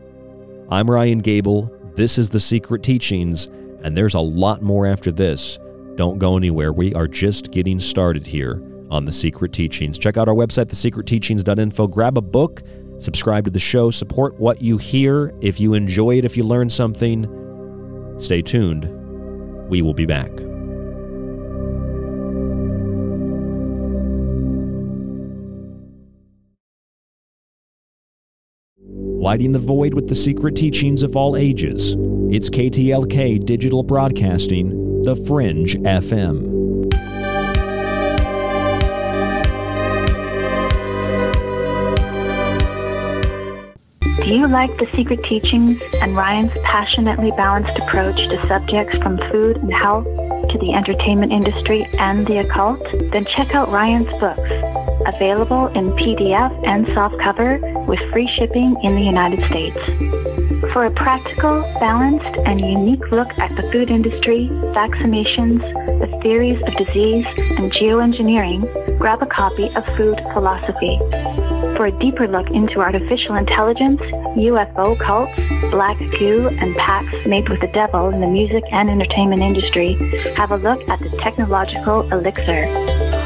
I'm Ryan Gable. This is The Secret Teachings, and there's a lot more after this. Don't go anywhere. We are just getting started here on The Secret Teachings. Check out our website, thesecretteachings.info. Grab a book, subscribe to the show, support what you hear. If you enjoy it, if you learn something, stay tuned. We will be back. Lighting the void with the secret teachings of all ages. It's KTLK Digital Broadcasting, The Fringe FM. Do you like the secret teachings and Ryan's passionately balanced approach to subjects from food and health to the entertainment industry and the occult? Then check out Ryan's books, available in PDF and softcover with free shipping in the United States. For a practical, balanced, and unique look at the food industry, vaccinations, the theories of disease, and geoengineering, grab a copy of Food Philosophy. For a deeper look into artificial intelligence, UFO cults, black goo, and pacts made with the devil in the music and entertainment industry, have a look at the technological elixir.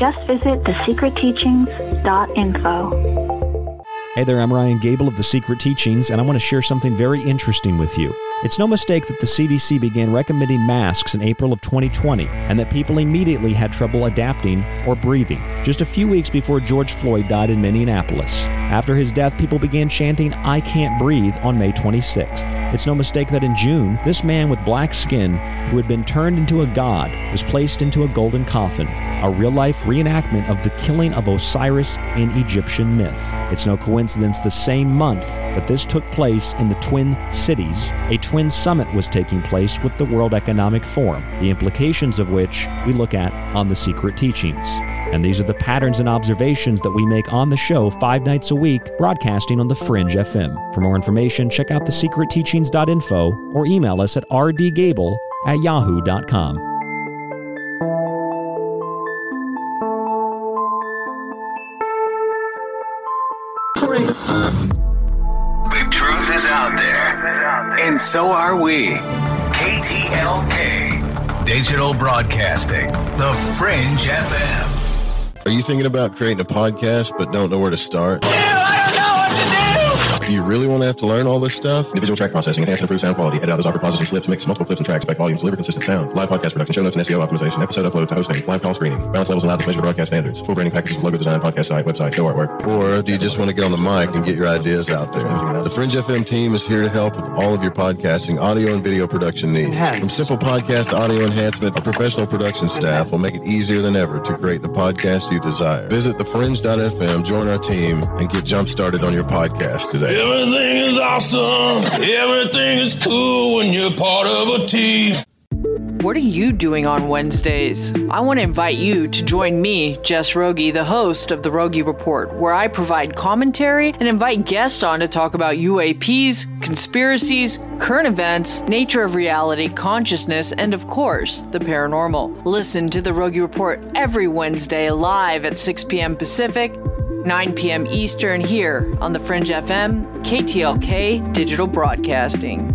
Just visit thesecretteachings.info. Hey there, I'm Ryan Gable of The Secret Teachings, and I want to share something very interesting with you. It's no mistake that the CDC began recommending masks in April of 2020 and that people immediately had trouble adapting or breathing, just a few weeks before George Floyd died in Minneapolis. After his death, people began chanting, I can't breathe on May 26th. It's no mistake that in June, this man with black skin, who had been turned into a god, was placed into a golden coffin, a real life reenactment of the killing of Osiris in Egyptian myth. It's no coincidence the same month that this took place in the Twin Cities, a Twin Summit was taking place with the World Economic Forum, the implications of which we look at on The Secret Teachings. And these are the patterns and observations that we make on the show five nights a week, broadcasting on The Fringe FM. For more information, check out thesecretteachings.info or email us at rdgable at yahoo.com. so are we. KTLK, Digital Broadcasting, The Fringe FM. Are you thinking about creating a podcast but don't know where to start? Do you really want to have to learn all this stuff? Individual track processing, enhance and improve sound quality, edit out those awkward pauses and slips, mix multiple clips and tracks, back volumes, deliver consistent sound, live podcast production, show notes and SEO optimization, episode upload to hosting, live call screening, balance levels allowed to measure broadcast standards, full branding packages logo design, podcast site, website, show artwork. Or do you just want to get on the mic and get your ideas out there? The Fringe FM team is here to help with all of your podcasting, audio and video production needs. From simple podcast audio enhancement, our professional production staff will make it easier than ever to create the podcast you desire. Visit thefringe.fm, join our team, and get jump started on your podcast today. Everything is awesome. Everything is cool when you're part of a team. What are you doing on Wednesdays? I want to invite you to join me, Jess Rogie, the host of The Rogie Report, where I provide commentary and invite guests on to talk about UAPs, conspiracies, current events, nature of reality, consciousness, and of course, the paranormal. Listen to The Rogie Report every Wednesday live at 6 p.m. Pacific, 9 p.m. Eastern here on the Fringe FM, KTLK Digital Broadcasting.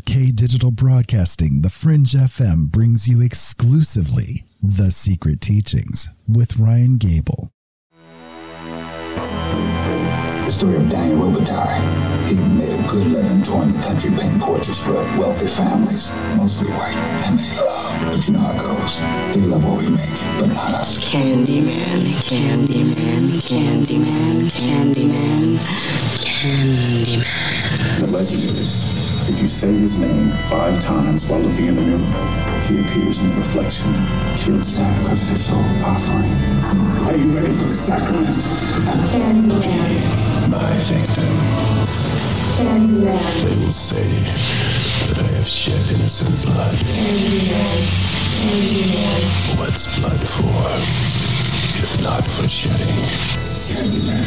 KTLK Digital Broadcasting, The Fringe FM brings you exclusively The Secret Teachings with Ryan Gable. The story of Daniel Robitaille. He made a good living touring the country painting portraits for wealthy families, mostly white, and they love. But you know how it goes. They love what we make, but not us. Candyman, Candyman, Candyman, Candyman, Candyman. The legend is, if you say his name five times while looking in the mirror, he appears in the reflection, killed sacrificial offering. Are you ready for the sacrament? Candyman, My victim. Candyman, They will say that I have shed innocent blood. Candyman, Candyman. What's blood for? If not for shedding. Candyman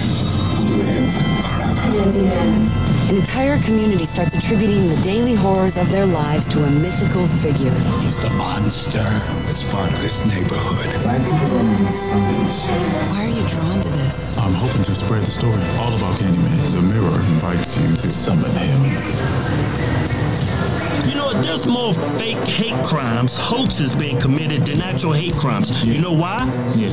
will live forever. Candyman. An entire community starts attributing the daily horrors of their lives to a mythical figure. He's the monster that's part of this neighborhood. Black people only do some things. Why are you drawn to this? I'm hoping to spread the story all about Candyman. The mirror invites you to summon him. You know, there's more fake hate crimes, hoaxes being committed than actual hate crimes. You know why?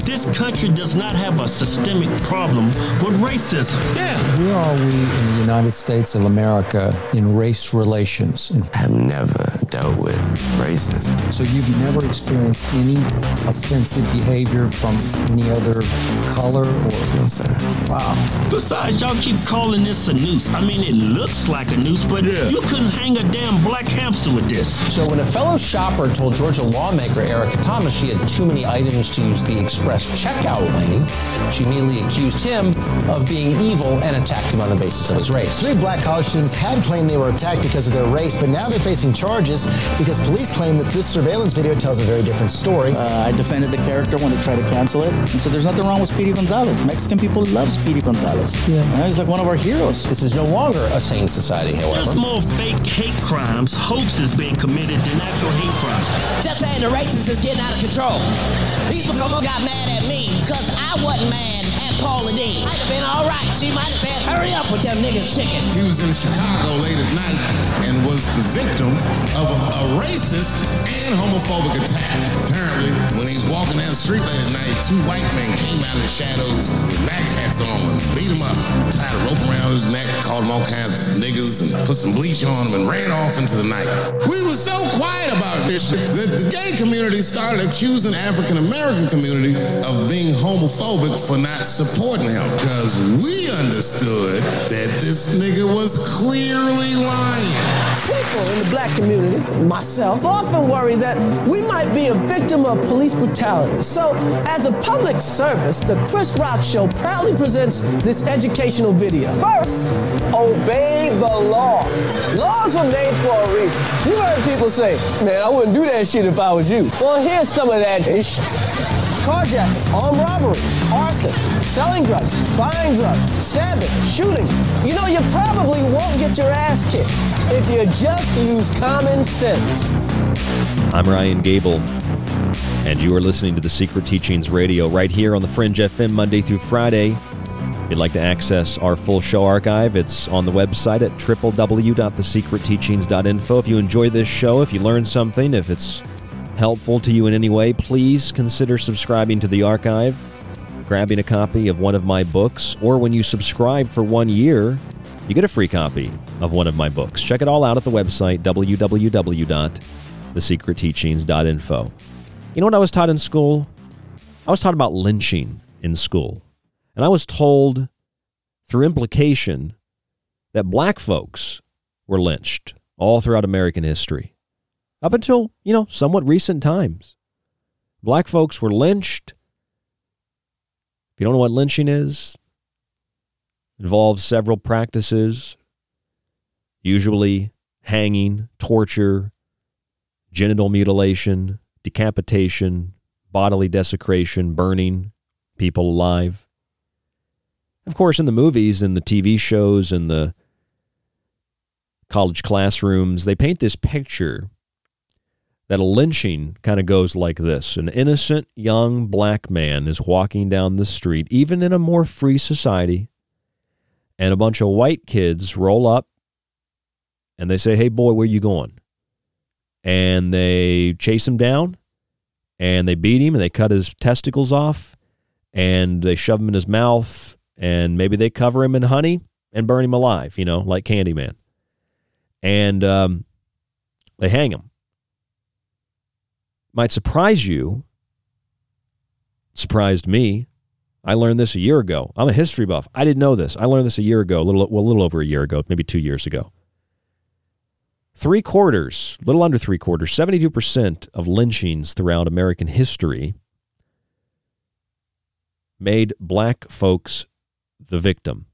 This country does not have a systemic problem with racism. Yeah. Where are we in the United States of America in race relations? I've never dealt with racism. So you've never experienced any offensive behavior from any other color or? No, sir. Wow. Besides, y'all keep calling this a noose. I mean, it looks like a noose, but you couldn't hang a damn black hamster with this. So when a fellow shopper told Georgia lawmaker Erica Thomas she had too many items to use the express checkout lane, she immediately accused him of being evil and attacked him on the basis of his race. Three black college students had claimed they were attacked because of their race, but now they're facing charges because police claim that this surveillance video tells a very different story. Uh, I defended the character when they tried to cancel it, and so there's nothing wrong with Speedy Gonzalez. Mexican people love Speedy Gonzalez. Yeah, he's like one of our heroes. This is no longer a sane society, There's however. more fake hate crimes, hoaxes being committed than actual hate crimes. Just saying the racist is getting out of control. These almost got mad at me because I wasn't mad at Paula Deen. I'd have been all right. She might have said, hurry up with them niggas chicken. He was in Chicago late at night and was the victim of a, a racist and homophobic attack. Apparently, when he's walking down the street late at night, two white men came out of the shadows with MAG hats on and beat him up, tied a rope around his neck, called him all kinds of niggas, and put some bleach on him and ran off into the night. We were so quiet about this that the gay community started accusing African American community of being homophobic for not supporting him because we understood that this nigga was clearly lying. People in the black community, myself, often worry that we might be a victim of police brutality. So, as a public service, the Chris Rock Show proudly presents this educational video. First, obey the law. Laws are made for a reason. You heard people say, man, I wouldn't do that shit if I was you. Well, here's some of that ish. Carjacking, armed robbery, arson, selling drugs, buying drugs, stabbing, shooting. You know, you probably won't get your ass kicked if you just use common sense. I'm Ryan Gable, and you are listening to the Secret Teachings Radio right here on the Fringe FM Monday through Friday. If you'd like to access our full show archive, it's on the website at www.thesecretteachings.info. If you enjoy this show, if you learn something, if it's helpful to you in any way, please consider subscribing to the archive, grabbing a copy of one of my books, or when you subscribe for one year, you get a free copy of one of my books. Check it all out at the website www.thesecretteachings.info. You know what I was taught in school? I was taught about lynching in school. And I was told through implication that black folks were lynched all throughout American history up until, you know, somewhat recent times. Black folks were lynched. If you don't know what lynching is, involves several practices, usually hanging, torture, genital mutilation, decapitation, bodily desecration, burning people alive. Of course, in the movies and the TV shows and the college classrooms, they paint this picture that a lynching kind of goes like this an innocent young black man is walking down the street, even in a more free society, and a bunch of white kids roll up and they say, Hey, boy, where you going? And they chase him down and they beat him and they cut his testicles off and they shove him in his mouth and maybe they cover him in honey and burn him alive, you know, like Candyman. And um, they hang him. Might surprise you, surprised me. I learned this a year ago. I'm a history buff. I didn't know this. I learned this a year ago, a little, well, a little over a year ago, maybe two years ago. Three quarters, little under three quarters, 72% of lynchings throughout American history made black folks the victim.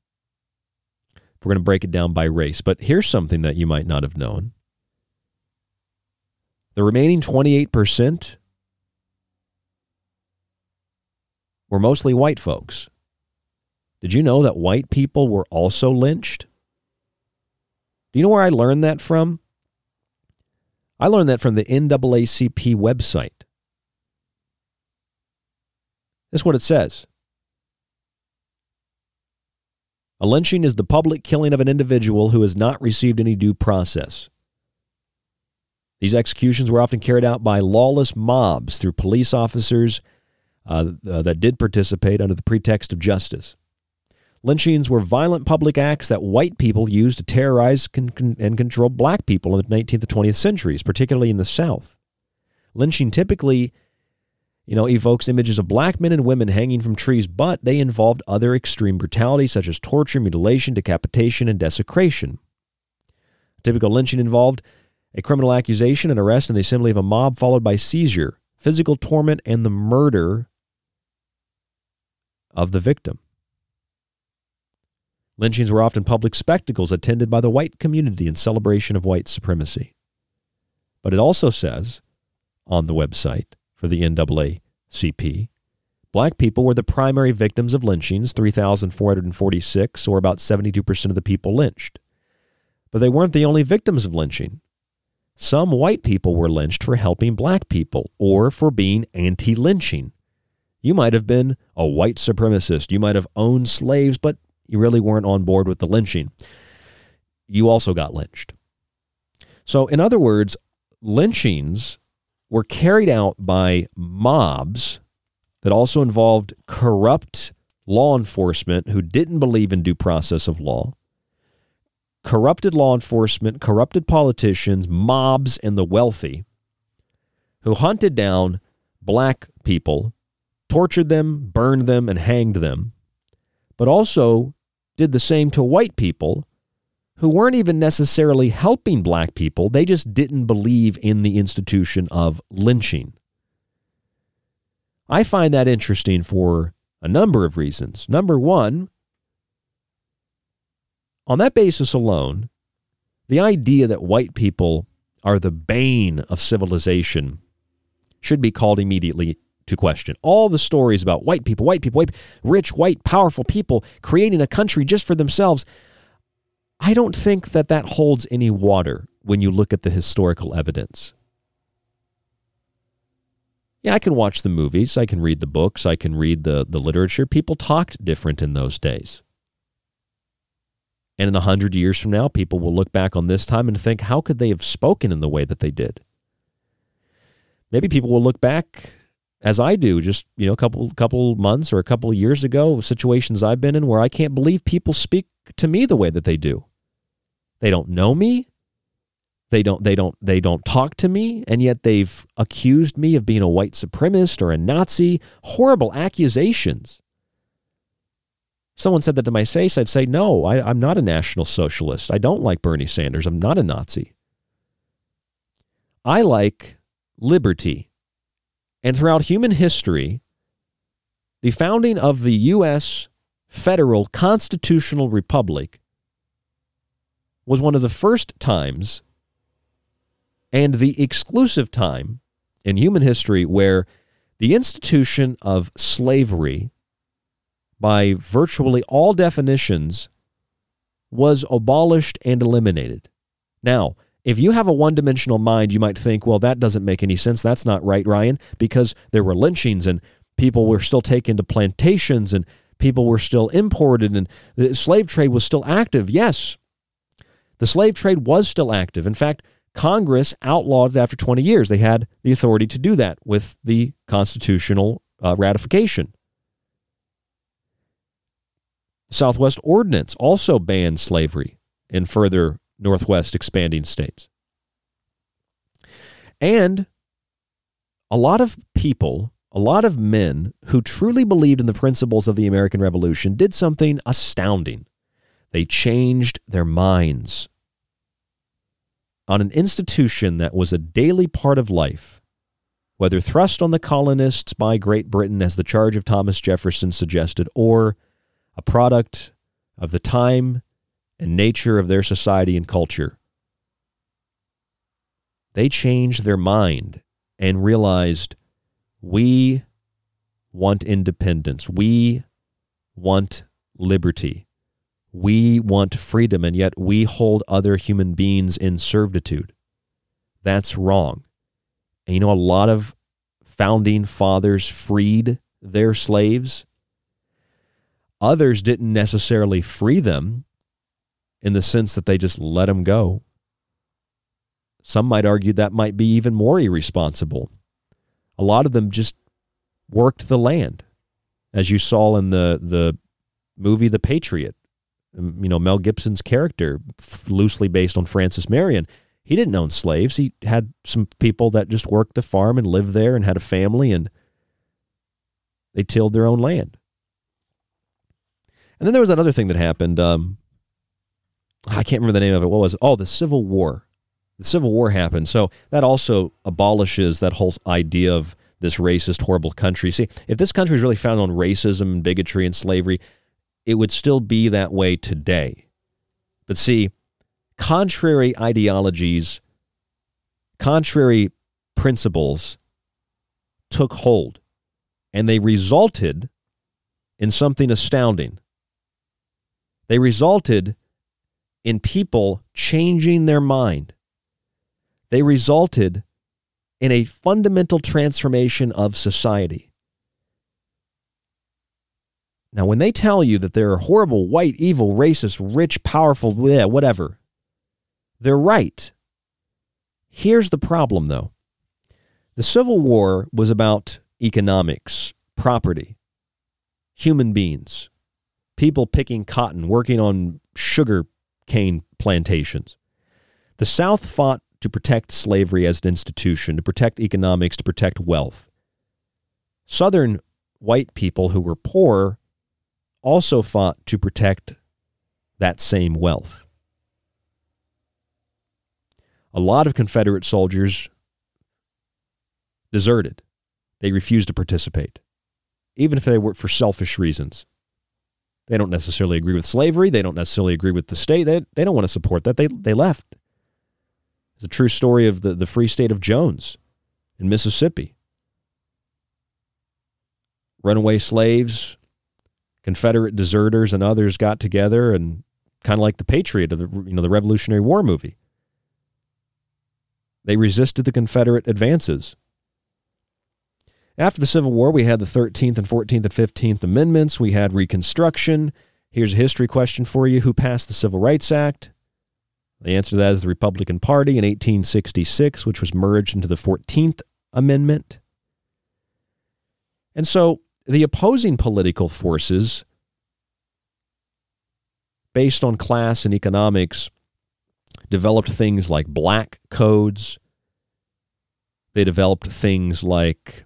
If We're going to break it down by race. But here's something that you might not have known the remaining 28% were mostly white folks. Did you know that white people were also lynched? Do you know where I learned that from? I learned that from the NAACP website. That's what it says. A lynching is the public killing of an individual who has not received any due process. These executions were often carried out by lawless mobs through police officers uh, uh, that did participate under the pretext of justice. Lynchings were violent public acts that white people used to terrorize and control black people in the 19th and 20th centuries, particularly in the South. Lynching typically, you know, evokes images of black men and women hanging from trees, but they involved other extreme brutality such as torture, mutilation, decapitation, and desecration. A typical lynching involved a criminal accusation, an arrest, and the assembly of a mob, followed by seizure, physical torment, and the murder of the victim. Lynchings were often public spectacles attended by the white community in celebration of white supremacy. But it also says on the website for the NAACP black people were the primary victims of lynchings, 3,446, or about 72% of the people lynched. But they weren't the only victims of lynching. Some white people were lynched for helping black people or for being anti lynching. You might have been a white supremacist. You might have owned slaves, but you really weren't on board with the lynching. You also got lynched. So, in other words, lynchings were carried out by mobs that also involved corrupt law enforcement who didn't believe in due process of law, corrupted law enforcement, corrupted politicians, mobs, and the wealthy who hunted down black people, tortured them, burned them, and hanged them, but also did the same to white people who weren't even necessarily helping black people. They just didn't believe in the institution of lynching. I find that interesting for a number of reasons. Number one, on that basis alone, the idea that white people are the bane of civilization should be called immediately to question. All the stories about white people, white people, white, rich, white, powerful people creating a country just for themselves, I don't think that that holds any water when you look at the historical evidence. Yeah, I can watch the movies, I can read the books, I can read the, the literature. People talked different in those days. And in a hundred years from now, people will look back on this time and think, how could they have spoken in the way that they did? Maybe people will look back as I do, just you know, a couple couple months or a couple years ago, situations I've been in where I can't believe people speak to me the way that they do. They don't know me. They don't they don't they don't talk to me, and yet they've accused me of being a white supremacist or a Nazi. Horrible accusations. Someone said that to my face, I'd say, no, I, I'm not a national socialist. I don't like Bernie Sanders. I'm not a Nazi. I like liberty. And throughout human history, the founding of the U.S. federal constitutional republic was one of the first times and the exclusive time in human history where the institution of slavery by virtually all definitions was abolished and eliminated. Now, if you have a one dimensional mind, you might think, well, that doesn't make any sense. That's not right, Ryan, because there were lynchings and people were still taken to plantations and people were still imported and the slave trade was still active. Yes, the slave trade was still active. In fact, Congress outlawed it after 20 years. They had the authority to do that with the constitutional uh, ratification. Southwest Ordinance also banned slavery in further Northwest expanding states. And a lot of people, a lot of men who truly believed in the principles of the American Revolution did something astounding. They changed their minds on an institution that was a daily part of life, whether thrust on the colonists by Great Britain as the charge of Thomas Jefferson suggested, or a product of the time and nature of their society and culture. They changed their mind and realized we want independence. We want liberty. We want freedom, and yet we hold other human beings in servitude. That's wrong. And you know, a lot of founding fathers freed their slaves. Others didn't necessarily free them in the sense that they just let them go. Some might argue that might be even more irresponsible. A lot of them just worked the land, as you saw in the, the movie The Patriot um, you know, Mel Gibson's character, loosely based on Francis Marion, he didn't own slaves. He had some people that just worked the farm and lived there and had a family and they tilled their own land. And then there was another thing that happened. Um, I can't remember the name of it. What was it? Oh, the Civil War. The Civil War happened. So that also abolishes that whole idea of this racist, horrible country. See, if this country is really founded on racism and bigotry and slavery, it would still be that way today. But see, contrary ideologies, contrary principles took hold, and they resulted in something astounding. They resulted in people changing their mind. They resulted in a fundamental transformation of society. Now, when they tell you that they're horrible, white, evil, racist, rich, powerful, yeah, whatever, they're right. Here's the problem, though the Civil War was about economics, property, human beings, people picking cotton, working on sugar cane plantations. The South fought to protect slavery as an institution, to protect economics, to protect wealth. Southern white people who were poor also fought to protect that same wealth. A lot of Confederate soldiers deserted. They refused to participate, even if they were for selfish reasons. They don't necessarily agree with slavery. They don't necessarily agree with the state. They, they don't want to support that. They, they left. It's a true story of the, the free state of Jones in Mississippi. Runaway slaves Confederate deserters and others got together and kind of like the Patriot of the you know the Revolutionary War movie. They resisted the Confederate advances. After the Civil War, we had the 13th and 14th and 15th Amendments. We had Reconstruction. Here's a history question for you Who passed the Civil Rights Act? The answer to that is the Republican Party in 1866, which was merged into the 14th Amendment. And so the opposing political forces, based on class and economics, developed things like black codes. They developed things like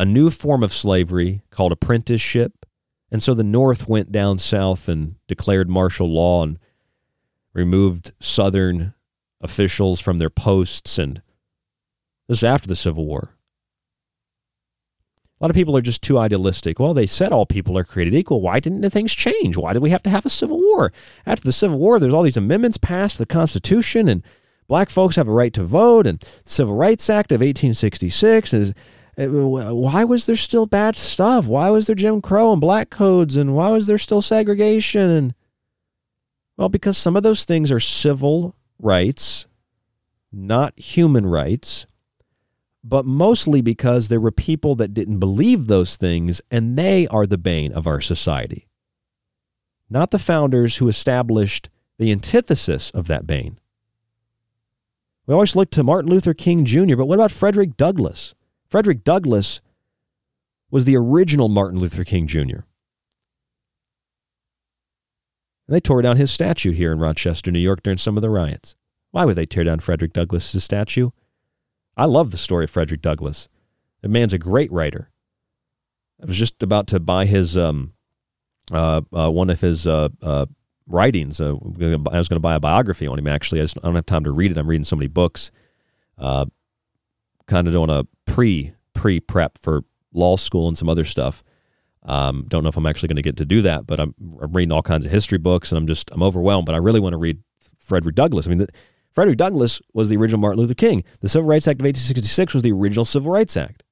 a new form of slavery called apprenticeship. And so the North went down south and declared martial law and removed Southern officials from their posts. And this is after the Civil War. A lot of people are just too idealistic. Well, they said all people are created equal. Why didn't things change? Why did we have to have a civil war? After the Civil War, there's all these amendments passed to the Constitution, and black folks have a right to vote, and the Civil Rights Act of 1866 is. Uh, why was there still bad stuff? Why was there Jim Crow and black codes, and why was there still segregation? And well, because some of those things are civil rights, not human rights but mostly because there were people that didn't believe those things, and they are the bane of our society. Not the founders who established the antithesis of that bane. We always look to Martin Luther King Jr., but what about Frederick Douglass? Frederick Douglass was the original Martin Luther King Jr. And they tore down his statue here in Rochester, New York during some of the riots. Why would they tear down Frederick Douglass' statue? I love the story of Frederick Douglass. The man's a great writer. I was just about to buy his um, uh, uh, one of his uh, uh writings. Uh, I was going to buy a biography on him. Actually, I, just, I, don't have time to read it. I'm reading so many books. Kind of doing a pre pre prep for law school and some other stuff. Um, don't know if I'm actually going to get to do that, but I'm, I'm, reading all kinds of history books, and I'm just I'm overwhelmed. But I really want to read Frederick Douglass. I mean, the, Frederick Douglass was the original Martin Luther King. The Civil Rights Act of 1866 was the original Civil Rights Act.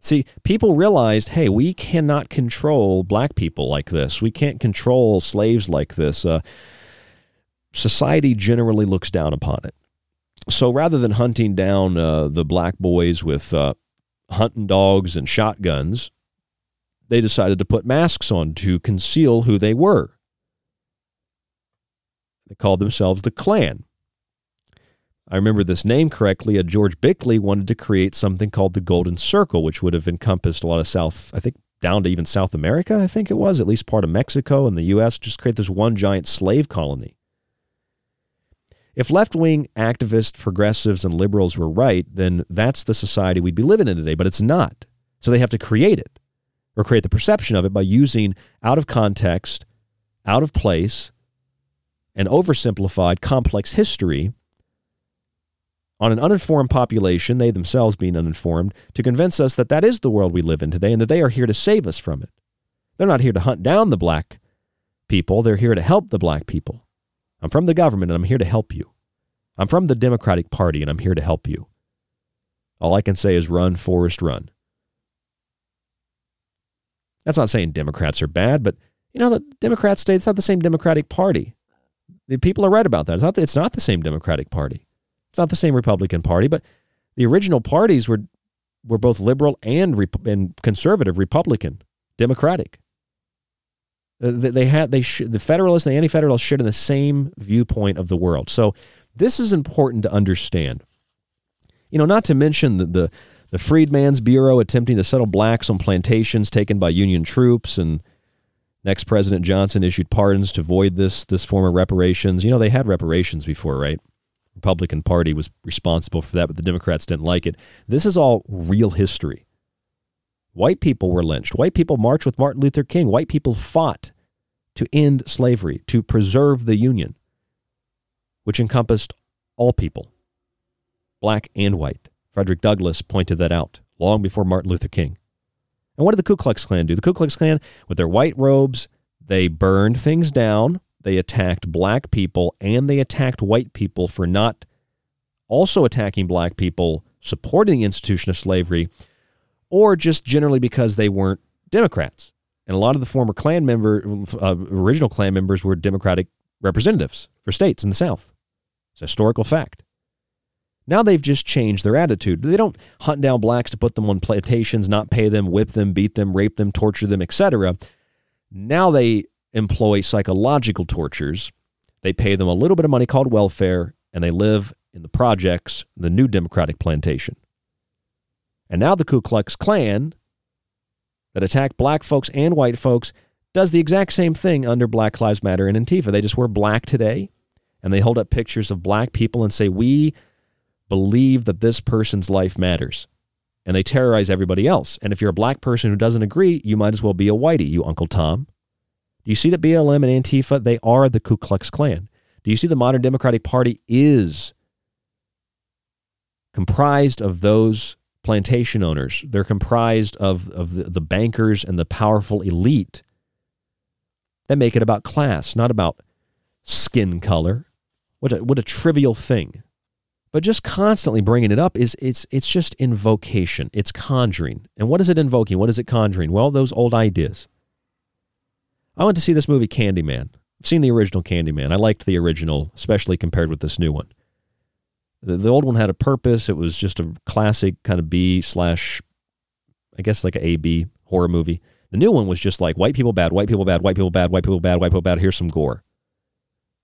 See, people realized, hey, we cannot control black people like this. We can't control slaves like this. Uh, society generally looks down upon it. So rather than hunting down uh, the black boys with uh, hunting dogs and shotguns, they decided to put masks on to conceal who they were. They called themselves the Klan. I remember this name correctly. A George Bickley wanted to create something called the Golden Circle, which would have encompassed a lot of South, I think down to even South America, I think it was, at least part of Mexico and the U.S., just create this one giant slave colony. If left wing activists, progressives, and liberals were right, then that's the society we'd be living in today, but it's not. So they have to create it or create the perception of it by using out of context, out of place, and oversimplified complex history on an uninformed population, they themselves being uninformed, to convince us that that is the world we live in today and that they are here to save us from it. They're not here to hunt down the black people, they're here to help the black people. I'm from the government and I'm here to help you. I'm from the Democratic Party and I'm here to help you. All I can say is run, Forrest, run. That's not saying Democrats are bad, but you know, the Democrats state it's not the same Democratic Party. The people are right about that. It's not, it's not the same Democratic Party. It's not the same Republican Party, but the original parties were were both liberal and and conservative, Republican, Democratic. Uh, they had they sh- the Federalists and the Anti-Federalists shared in the same viewpoint of the world. So this is important to understand. You know, not to mention the, the the Freedmen's Bureau attempting to settle blacks on plantations taken by Union troops, and next President Johnson issued pardons to void this this form of reparations. You know, they had reparations before, right? Republican Party was responsible for that, but the Democrats didn't like it. This is all real history. White people were lynched. White people marched with Martin Luther King. White people fought to end slavery, to preserve the Union, which encompassed all people, black and white. Frederick Douglass pointed that out long before Martin Luther King. And what did the Ku Klux Klan do? The Ku Klux Klan, with their white robes, they burned things down they attacked black people and they attacked white people for not also attacking black people, supporting the institution of slavery, or just generally because they weren't Democrats. And a lot of the former Klan member, uh, original Klan members were Democratic representatives for states in the South. It's a historical fact. Now they've just changed their attitude. They don't hunt down blacks to put them on plantations, not pay them, whip them, beat them, rape them, torture them, etc. Now they employ psychological tortures. They pay them a little bit of money called welfare, and they live in the projects, the new Democratic plantation. And now the Ku Klux Klan, that attacked black folks and white folks, does the exact same thing under Black Lives Matter and Antifa. They just wear black today, and they hold up pictures of black people and say, We believe that this person's life matters. And they terrorize everybody else. And if you're a black person who doesn't agree, you might as well be a whitey, you Uncle Tom. Do you see that BLM and Antifa, they are the Ku Klux Klan? Do you see the modern Democratic Party is comprised of those plantation owners? They're comprised of, of the, the bankers and the powerful elite that make it about class, not about skin color. What a, what a trivial thing. But just constantly bringing it up is it's it's just invocation. It's conjuring. And what is it invoking? What is it conjuring? Well, those old ideas. I went to see this movie Candyman. I've seen the original Candyman. I liked the original, especially compared with this new one. The, the old one had a purpose. It was just a classic kind of B slash, I guess like a A B horror movie. The new one was just like white people bad, white people bad, white people bad, white people bad, white people bad. Here's some gore.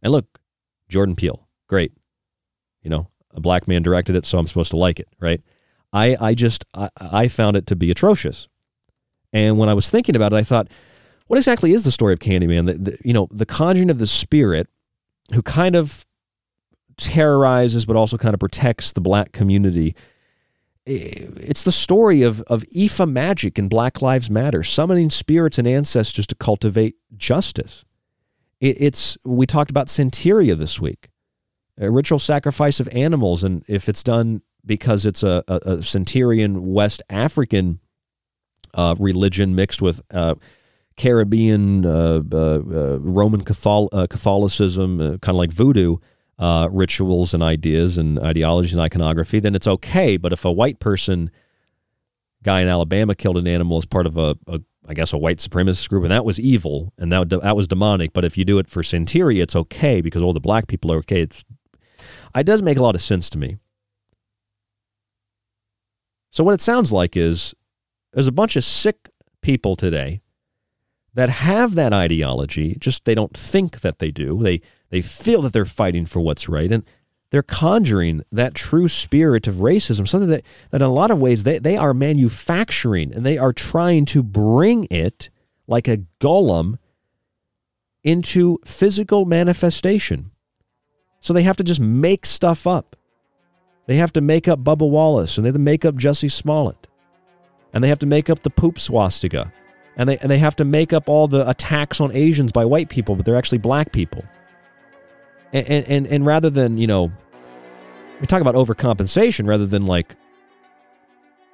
And look, Jordan Peele, great. You know, a black man directed it, so I'm supposed to like it, right? I, I just I, I found it to be atrocious. And when I was thinking about it, I thought, what exactly is the story of Candyman? The, the, you know, the conjuring of the spirit who kind of terrorizes but also kind of protects the black community. It's the story of, of Ifa magic and Black Lives Matter, summoning spirits and ancestors to cultivate justice. It, it's we talked about Santeria this week, a ritual sacrifice of animals, and if it's done because it's a, a, a Santerian West African uh, religion mixed with uh, Caribbean uh, uh, uh Roman uh, Catholicism, kind of like voodoo Uh, rituals and ideas and ideologies and iconography, then it's okay. But if a white person, guy in Alabama, killed an animal as part of a, a I guess a white supremacist group, and that was evil and that that was demonic. But if you do it for Santeria, it's okay because all the black people are okay. It's, it does make a lot of sense to me. So what it sounds like is there's a bunch of sick people today that have that ideology, just they don't think that they do. They they feel that they're fighting for what's right and they're conjuring that true spirit of racism, something that, that in a lot of ways they, they are manufacturing and they are trying to bring it like a golem into physical manifestation. So they have to just make stuff up. They have to make up Bubba Wallace and they have to make up Jussie Smollett. And they have to make up the poop swastika and they and they have to make up all the attacks on Asians by white people, but they're actually black people. And and and, rather than you know, we talk about overcompensation rather than like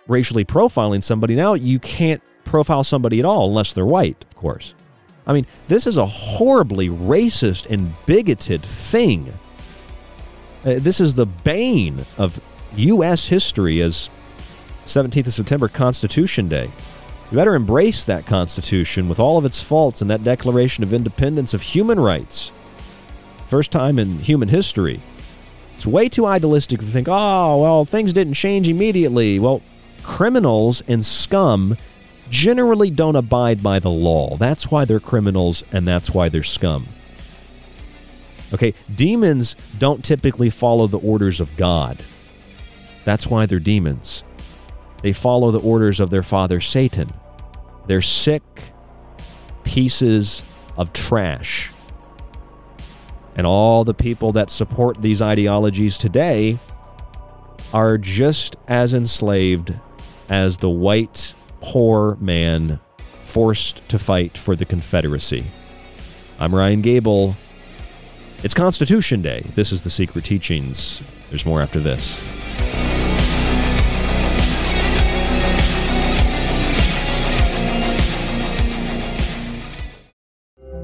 racially profiling somebody. Now you can't profile somebody at all unless they're white, of course. I mean, this is a horribly racist and bigoted thing. Uh, this is the bane of U.S. history as 17th of September Constitution Day. You better embrace that Constitution with all of its faults and that Declaration of Independence of human rights. First time in human history. It's way too idealistic to think, oh, well, things didn't change immediately. Well, criminals and scum generally don't abide by the law. That's why they're criminals and that's why they're scum. Okay, demons don't typically follow the orders of God. That's why they're demons. They follow the orders of their father Satan. They're sick pieces of trash. And all the people that support these ideologies today are just as enslaved as the white poor man forced to fight for the Confederacy. I'm Ryan Gable. It's Constitution Day. This is The Secret Teachings. There's more after this.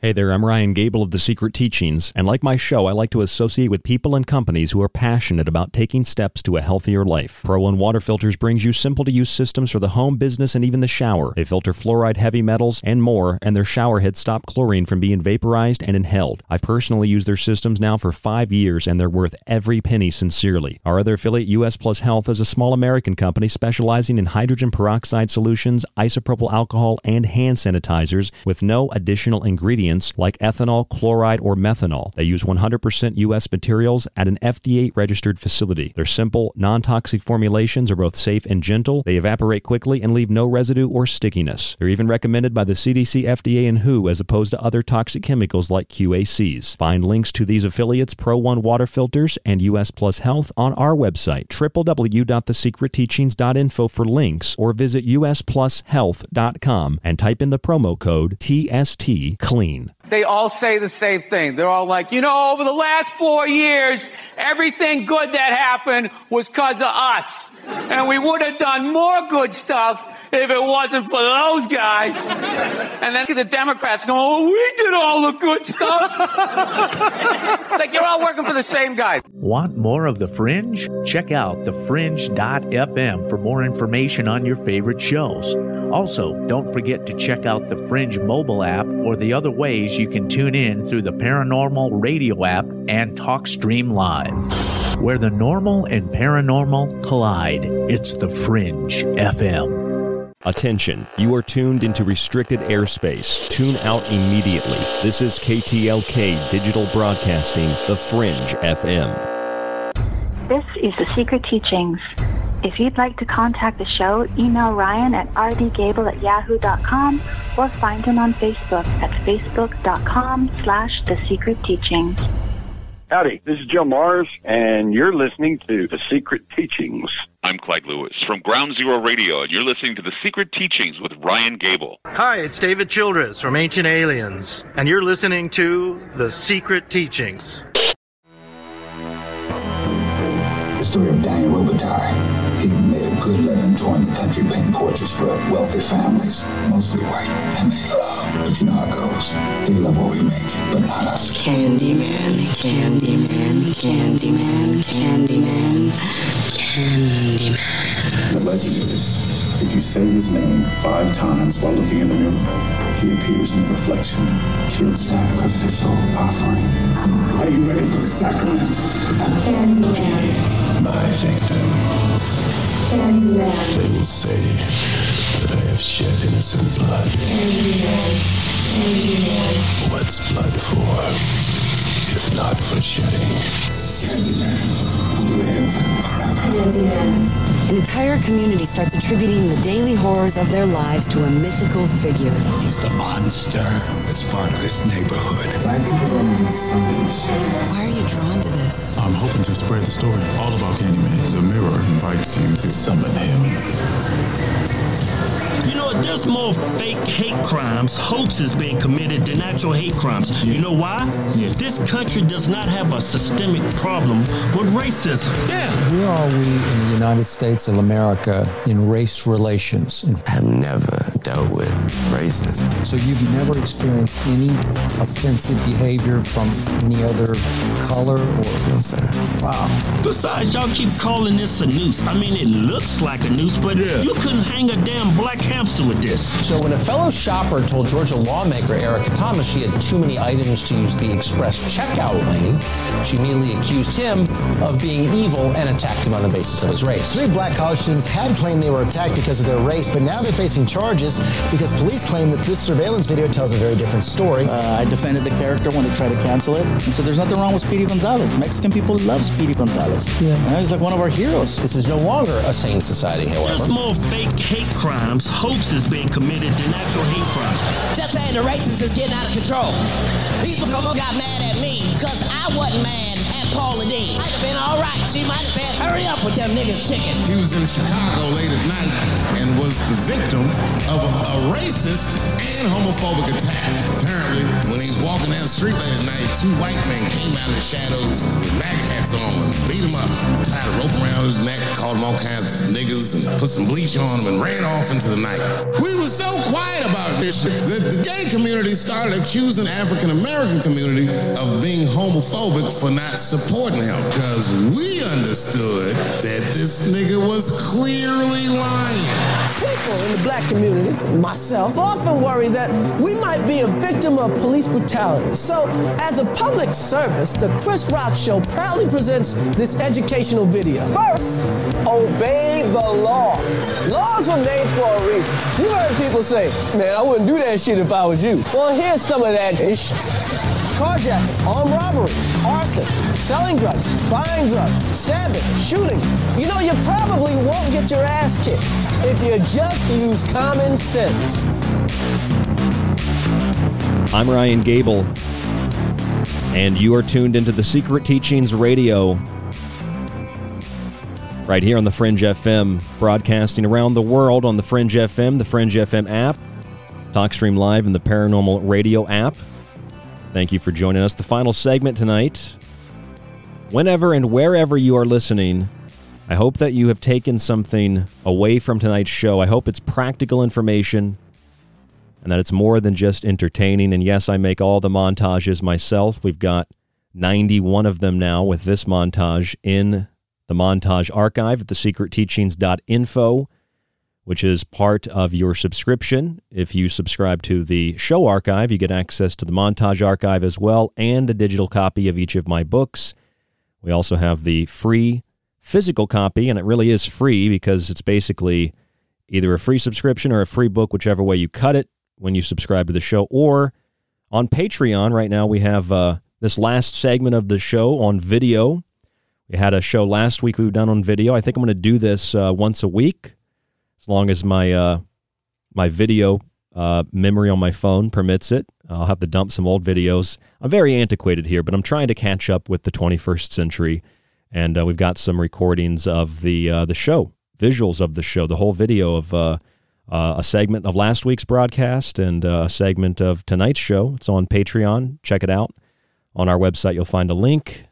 Hey there, I'm Ryan Gable of The Secret Teachings, and like my show, I like to associate with people and companies who are passionate about taking steps to a healthier life. Pro One Water Filters brings you simple to use systems for the home, business, and even the shower. They filter fluoride, heavy metals, and more, and their shower heads stop chlorine from being vaporized and inhaled. I've personally used their systems now for five years, and they're worth every penny sincerely. Our other affiliate, US Plus Health, is a small American company specializing in hydrogen peroxide solutions, isopropyl alcohol, and hand sanitizers with no additional ingredients like ethanol, chloride, or methanol. They use 100% U.S. materials at an FDA registered facility. Their simple, non toxic formulations are both safe and gentle. They evaporate quickly and leave no residue or stickiness. They're even recommended by the CDC, FDA, and WHO as opposed to other toxic chemicals like QACs. Find links to these affiliates, Pro One Water Filters, and US Plus Health on our website, www.thesecretteachings.info for links, or visit usplushealth.com and type in the promo code TST CLEAN. They all say the same thing. They're all like, you know, over the last four years, everything good that happened was because of us. And we would have done more good stuff if it wasn't for those guys. And then the Democrats go, oh, we did all the good stuff. it's like you're all working for the same guy. Want more of The Fringe? Check out thefringe.fm for more information on your favorite shows. Also, don't forget to check out the Fringe mobile app or the other ways you can tune in through the Paranormal Radio app and TalkStream Live. Where the normal and paranormal collide, it's the Fringe FM. Attention, you are tuned into restricted airspace. Tune out immediately. This is KTLK Digital Broadcasting, The Fringe FM. This is The Secret Teachings. If you'd like to contact the show, email Ryan at rdgable at yahoo.com or find him on Facebook at facebook.com slash The Secret Teachings. Howdy, this is Joe Mars, and you're listening to The Secret Teachings. I'm Clyde Lewis from Ground Zero Radio, and you're listening to The Secret Teachings with Ryan Gable. Hi, it's David Childress from Ancient Aliens, and you're listening to The Secret Teachings. The story of Daniel Robitaille. He made a good living touring the country painting portraits for wealthy families, mostly white, and they love. But you know how it goes. They love what we make, but not us. Candyman, Candyman, Candyman, Candyman, Candyman. The legend is, if you say his name five times while looking in the mirror, he appears in the reflection. Killed sacrificial offering. Are you ready for the sacrament? Candyman, My victim. Candyman, They will say that I have shed innocent blood. Candyman, Candyman. What's blood for? If not for shedding. Candyman will live forever. Candyman, An entire community starts attributing the daily horrors of their lives to a mythical figure. He's the monster that's part of this neighborhood. Black people do some of this shit. Why are you drawn to this? I'm hoping to spread the story all about Candyman. The mirror invites you to summon him. You know, there's more fake hate crimes, hoaxes being committed than actual hate crimes. You know why? This country does not have a systemic problem with racism. Yeah. Where are we in the United States of America in race relations? I've never dealt with racism. So you've never experienced any offensive behavior from any other color or? No, sir. Wow. Besides, y'all keep calling this a noose. I mean, it looks like a noose, but you couldn't hang a damn black hamster with this. So when a fellow shopper told Georgia lawmaker Erica Thomas she had too many items to use the express checkout lane, she immediately accused him of being evil and attacked him on the basis of his race. Three black college students had claimed they were attacked because of their race, but now they're facing charges because police claim that this surveillance video tells a very different story. Uh, I defended the character when they tried to cancel it, and so there's nothing wrong with Speedy Gonzales. Mexican people love Speedy Gonzales. Yeah, he's like one of our heroes. This is no longer a sane society, There's more fake hate crimes, hoaxes being committed than actual hate crimes. Just saying the racist is getting out of control. These people got mad at me because I wasn't mad Paula Deen. I'd have been all right. She might have said, hurry up with them niggas chicken. He was in Chicago late at night and was the victim of a, a racist and homophobic attack. Apparently, when he's walking down the street late at night, two white men came out of the shadows with MAGA hats on and beat him up, tied a rope around his neck, called him all kinds of niggas, and put some bleach on him and ran off into the night. We were so quiet about this shit that the gay community started accusing African American community of being homophobic for not supporting him because we understood that this nigga was clearly lying. People in the black community, myself, often worry that we might be a victim of police brutality. So, as a public service, the Chris Rock Show proudly presents this educational video. First, obey the law. Laws were made for a reason. You heard people say, man, I wouldn't do that shit if I was you. Well, here's some of that ish. Carjacking, armed robbery, arson, selling drugs, buying drugs, stabbing, shooting. You know, you probably won't get your ass kicked if you just use common sense. I'm Ryan Gable, and you are tuned into the Secret Teachings Radio right here on the Fringe FM, broadcasting around the world on the Fringe FM, the Fringe FM app, TalkStream Live, and the Paranormal Radio app. Thank you for joining us. The final segment tonight. Whenever and wherever you are listening, I hope that you have taken something away from tonight's show. I hope it's practical information and that it's more than just entertaining. And yes, I make all the montages myself. We've got 91 of them now with this montage in the montage archive at thesecretteachings.info, which is part of your subscription. If you subscribe to the show archive, you get access to the montage archive as well and a digital copy of each of my books. We also have the free physical copy, and it really is free because it's basically either a free subscription or a free book, whichever way you cut it when you subscribe to the show. Or on Patreon, right now, we have uh, this last segment of the show on video. We had a show last week we've done on video. I think I'm going to do this uh, once a week, long as my uh, my video uh, memory on my phone permits it. I'll have to dump some old videos. I'm very antiquated here, but I'm trying to catch up with the 21st century, and uh, we've got some recordings of the uh, the show, visuals of the show, the whole video of uh, uh, a segment of last week's broadcast and uh, a segment of tonight's show. It's on Patreon. Check it out. On our website, you'll find a link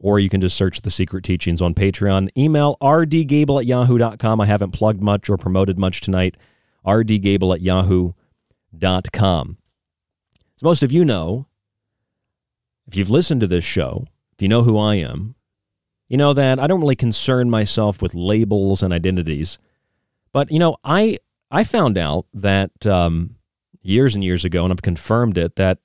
or you can just search the secret teachings on Patreon. Email rdgable at yahoo.com. I haven't plugged much or promoted much tonight. rdgable at yahoo.com. As most of you know, if you've listened to this show, if you know who I am, you know that I don't really concern myself with labels and identities. But, you know, I I found out that um, years and years ago, and I've confirmed it, that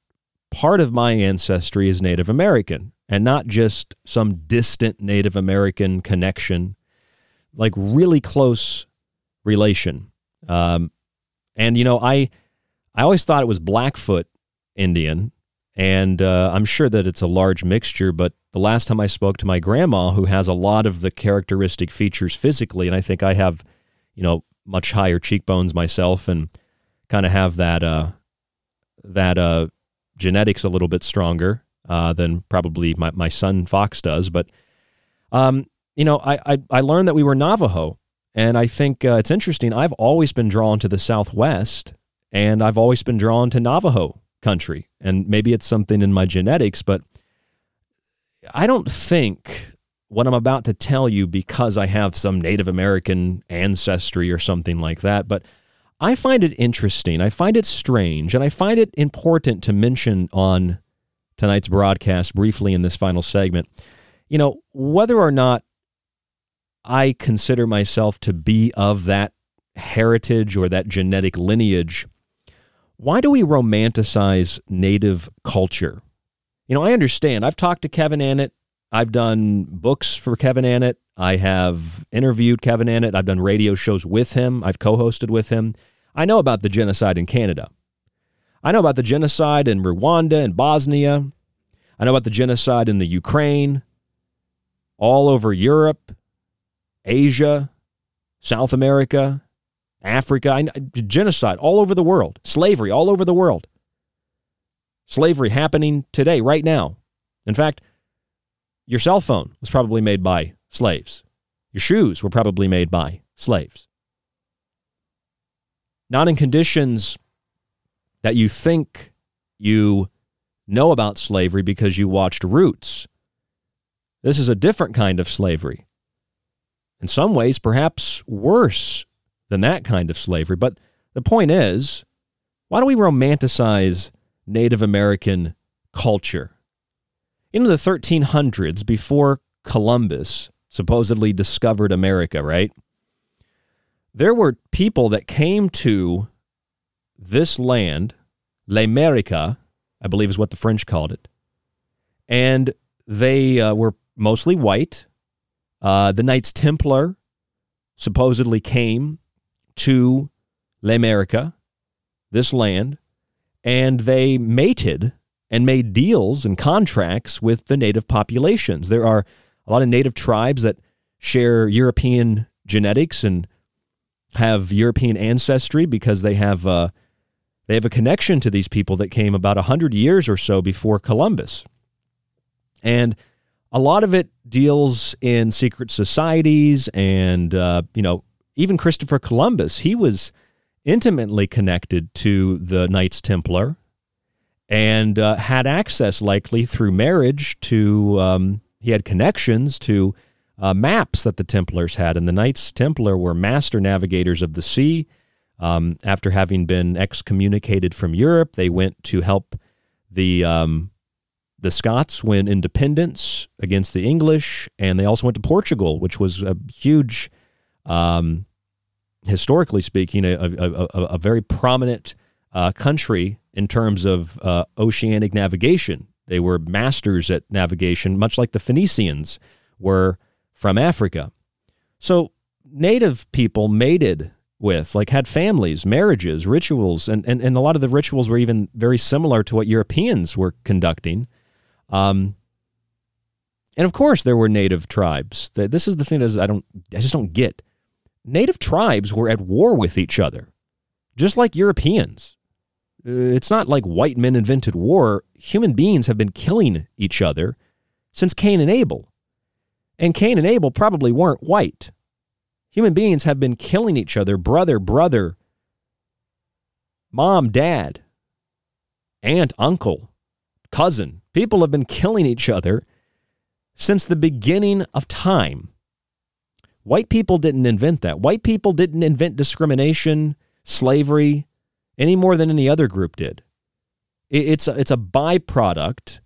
part of my ancestry is Native American and not just some distant Native American connection, like really close relation. Um, and you know, I I always thought it was Blackfoot Indian, and uh, I'm sure that it's a large mixture. But the last time I spoke to my grandma, who has a lot of the characteristic features physically, and I think I have, you know, much higher cheekbones myself, and kind of have that uh, that uh, genetics a little bit stronger uh, than probably my, my son Fox does. But, um, you know, I, I, I, learned that we were Navajo. And I think uh, it's interesting. I've always been drawn to the Southwest and I've always been drawn to Navajo country. And maybe it's something in my genetics, but I don't think what I'm about to tell you because I have some Native American ancestry or something like that. But I find it interesting. I find it strange. And I find it important to mention on tonight's broadcast briefly in this final segment. You know, whether or not I consider myself to be of that heritage or that genetic lineage, why do we romanticize native culture? You know, I understand. I've talked to Kevin Annett. I've done books for Kevin Annett. I have interviewed Kevin Annett. I've done radio shows with him. I've co hosted with him. I know about the genocide in Canada. I know about the genocide in Rwanda and Bosnia. I know about the genocide in the Ukraine, all over Europe, Asia, South America, Africa, I, genocide all over the world, slavery all over the world. Slavery happening today, right now. In fact, Your cell phone was probably made by slaves. Your shoes were probably made by slaves. Not in conditions that you think you know about slavery because you watched Roots. This is a different kind of slavery. In some ways, perhaps worse than that kind of slavery. But the point is, why do we romanticize Native American culture? In the 1300s, before Columbus supposedly discovered America, right? There were people that came to this land, L'America, I believe is what the French called it, and they uh, were mostly white. Uh, the Knights Templar supposedly came to L'America, this land, and they mated and made deals and contracts with the native populations. There are a lot of native tribes that share European genetics and have European ancestry because they have uh, they have a connection to these people that came about 100 years or so before Columbus. And a lot of it deals in secret societies and, uh, you know, even Christopher Columbus, he was intimately connected to the Knights Templar and uh, had access likely through marriage to, um, he had connections to uh, maps that the Templars had. And the Knights Templar were master navigators of the sea. Um, after having been excommunicated from Europe, they went to help the um, the Scots win independence against the English, and they also went to Portugal, which was a huge, um, historically speaking, a, a, a, a very prominent uh, country in terms of uh, oceanic navigation. They were masters at navigation, much like the Phoenicians were from Africa. So native people mated with, like had families, marriages, rituals, and, and, and a lot of the rituals were even very similar to what Europeans were conducting. Um, and of course, there were native tribes. This is the thing that I don't, I just don't get. Native tribes were at war with each other, just like Europeans. Uh, it's not like white men invented war. Human beings have been killing each other since Cain and Abel. And Cain and Abel probably weren't white. Human beings have been killing each other, brother, brother, mom, dad, aunt, uncle, cousin. People have been killing each other since the beginning of time. White people didn't invent that. White people didn't invent discrimination, slavery, any more than any other group did. It's a, it's a byproduct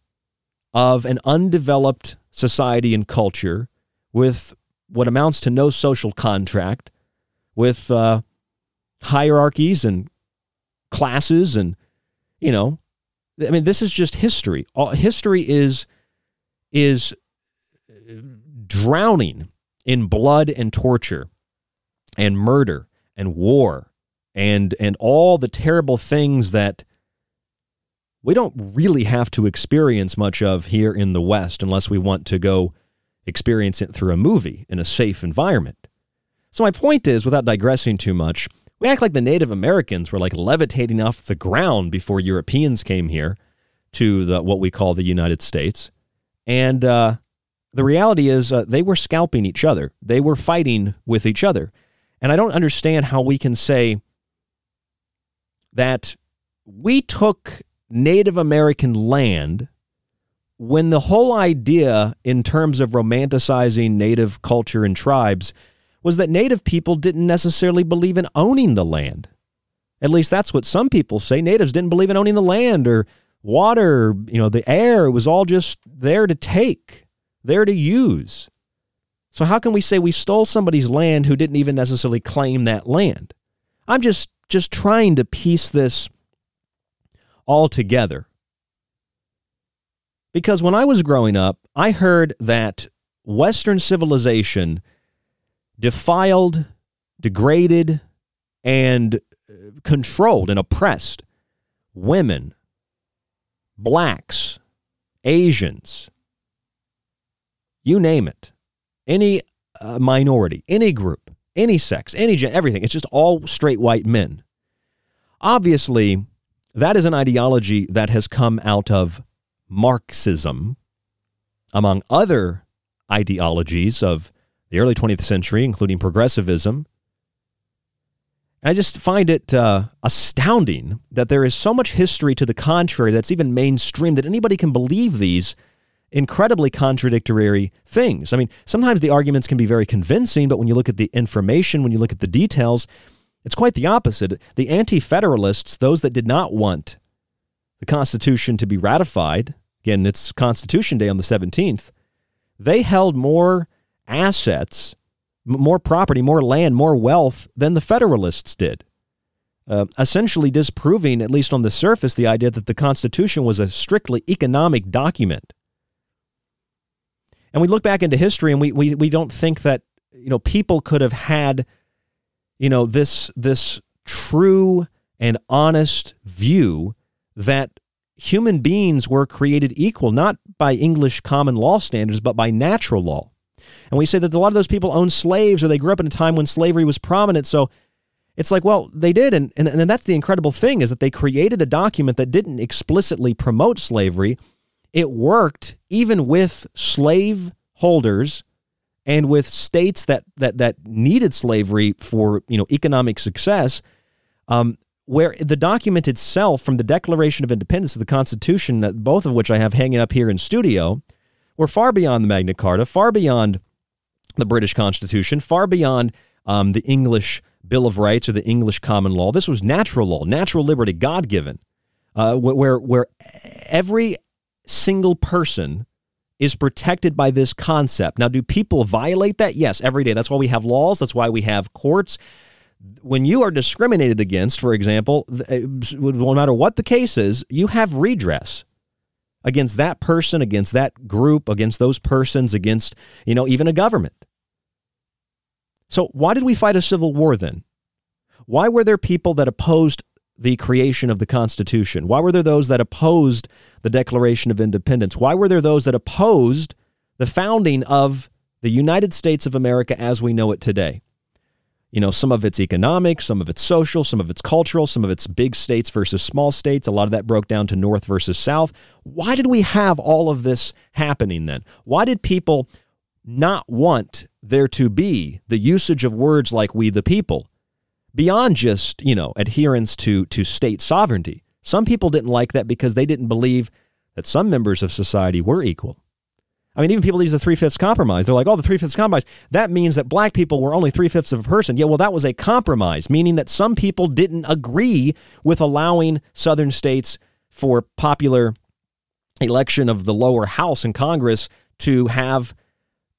of an undeveloped society and culture with what amounts to no social contract, with uh, hierarchies and classes, and you know, I mean, this is just history. All, history is is drowning in blood and torture and murder and war and and all the terrible things that we don't really have to experience much of here in the West unless we want to go experience it through a movie in a safe environment. So, my point is, without digressing too much, we act like the Native Americans were like levitating off the ground before Europeans came here to the, what we call the United States. And uh, the reality is, uh, they were scalping each other, they were fighting with each other. And I don't understand how we can say that we took Native American land when the whole idea, in terms of romanticizing Native culture and tribes, was that Native people didn't necessarily believe in owning the land. At least that's what some people say. Natives didn't believe in owning the land or water, you know, the air. It was all just there to take, there to use. So, how can we say we stole somebody's land who didn't even necessarily claim that land? I'm just just trying to piece this all together. Because when I was growing up, I heard that Western civilization defiled, degraded, and uh, controlled and oppressed women, blacks, Asians, you name it, any uh, minority, any group, any sex, any gen- everything. It's just all straight white men. Obviously, that is an ideology that has come out of Marxism. among other ideologies of the early 20th century, including progressivism. I just find it uh, astounding that there is so much history to the contrary that's even mainstream that anybody can believe these incredibly contradictory things. I mean, sometimes the arguments can be very convincing, but when you look at the information, when you look at the details, it's quite the opposite. The Anti Federalists, those that did not want the Constitution to be ratified, again, it's Constitution Day on the 17th, they held more assets, more property, more land, more wealth than the Federalists did. Uh, essentially disproving, at least on the surface, the idea that the Constitution was a strictly economic document. And we look back into history and we, we, we don't think that you know people could have had you know this this true and honest view that human beings were created equal not by English common law standards but by natural law. And we say that a lot of those people owned slaves or they grew up in a time when slavery was prominent. So it's like well they did. And, and and that's the incredible thing is that they created a document that didn't explicitly promote slavery. It worked even with slave holders and with states that that that needed slavery for you know economic success, um, where the document itself, from the Declaration of Independence to the Constitution, both of which I have hanging up here in studio, were far beyond the Magna Carta, far beyond the British Constitution, far beyond um, the English Bill of Rights or the English common law. This was natural law, natural liberty, God given, uh, where where every single person is protected by this concept. Now, do people violate that? Yes, every day. That's why we have laws. That's why we have courts. When you are discriminated against, for example, uh, no matter what the case is, you have redress against that person, against that group, against those persons, against, you know, even a government. So, why did we fight a civil war then? Why were there people that opposed the creation of the Constitution? Why were there those that opposed the Declaration of Independence? Why were there those that opposed the founding of the United States of America as we know it today? You know, some of it's economic, some of it's social, some of it's cultural, some of it's big states versus small states. A lot of that broke down to North versus South. Why did we have all of this happening then? Why did people not want there to be the usage of words like we the people? beyond just, you know, adherence to, to state sovereignty. Some people didn't like that because they didn't believe that some members of society were equal. I mean, even people use the three fifths compromise. They're like, oh, the three fifths compromise. That means that black people were only three fifths of a person. Yeah, well, that was a compromise, meaning that some people didn't agree with allowing southern states for popular election of the lower house in Congress to have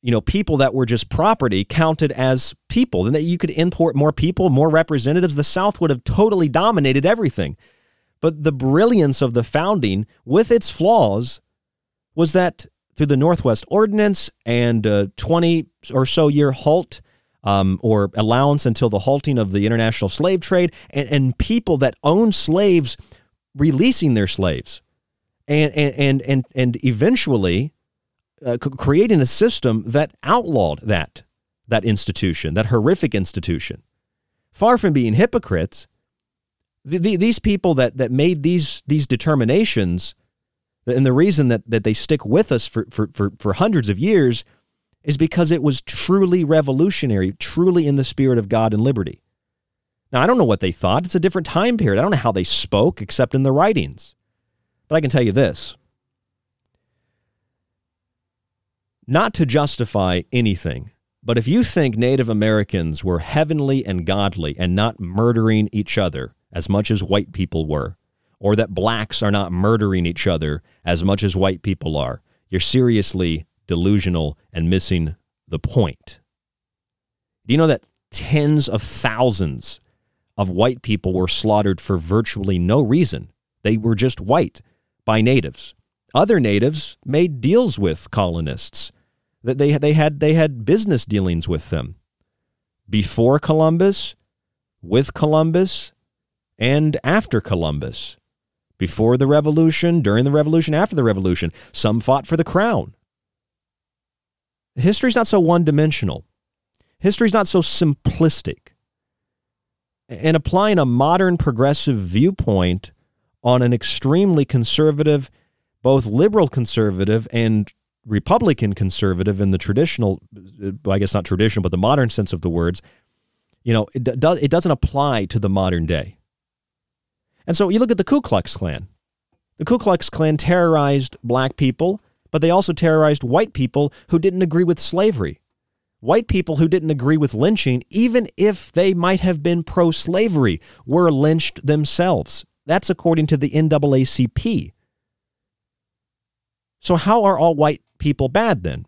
you know, people that were just property counted as people. and that you could import more people, more representatives. The South would have totally dominated everything. But the brilliance of the founding, with its flaws, was that through the Northwest Ordinance and a 20 or so year halt um, or allowance until the halting of the international slave trade, and, and people that owned slaves releasing their slaves, and and and and, and eventually uh, creating a system that outlawed that that institution, that horrific institution. Far from being hypocrites, the, the, these people that that made these these determinations, and the reason that that they stick with us for for for, for hundreds of years, is because it was truly revolutionary, truly in the spirit of God and liberty. Now I don't know what they thought; it's a different time period. I don't know how they spoke, except in the writings. But I can tell you this not to justify anything, but if you think Native Americans were heavenly and godly and not murdering each other as much as white people were, or that blacks are not murdering each other as much as white people are, you're seriously delusional and missing the point. Do you know that tens of thousands of white people were slaughtered for virtually no reason? They were just white by natives. Other natives made deals with colonists that they they had they had business dealings with them before Columbus, with Columbus, and after Columbus. Before the revolution, during the revolution, after the revolution, some fought for the crown. History's not so one-dimensional. History's not so simplistic. And applying a modern progressive viewpoint on an extremely conservative, both liberal conservative and Republican conservative in the traditional, I guess not traditional, but the modern sense of the words, you know, it, do, it doesn't apply to the modern day. And so you look at the Ku Klux Klan. The Ku Klux Klan terrorized black people, but they also terrorized white people who didn't agree with slavery. White people who didn't agree with lynching, even if they might have been pro slavery, were lynched themselves. That's according to the NAACP. So, how are all white people bad then?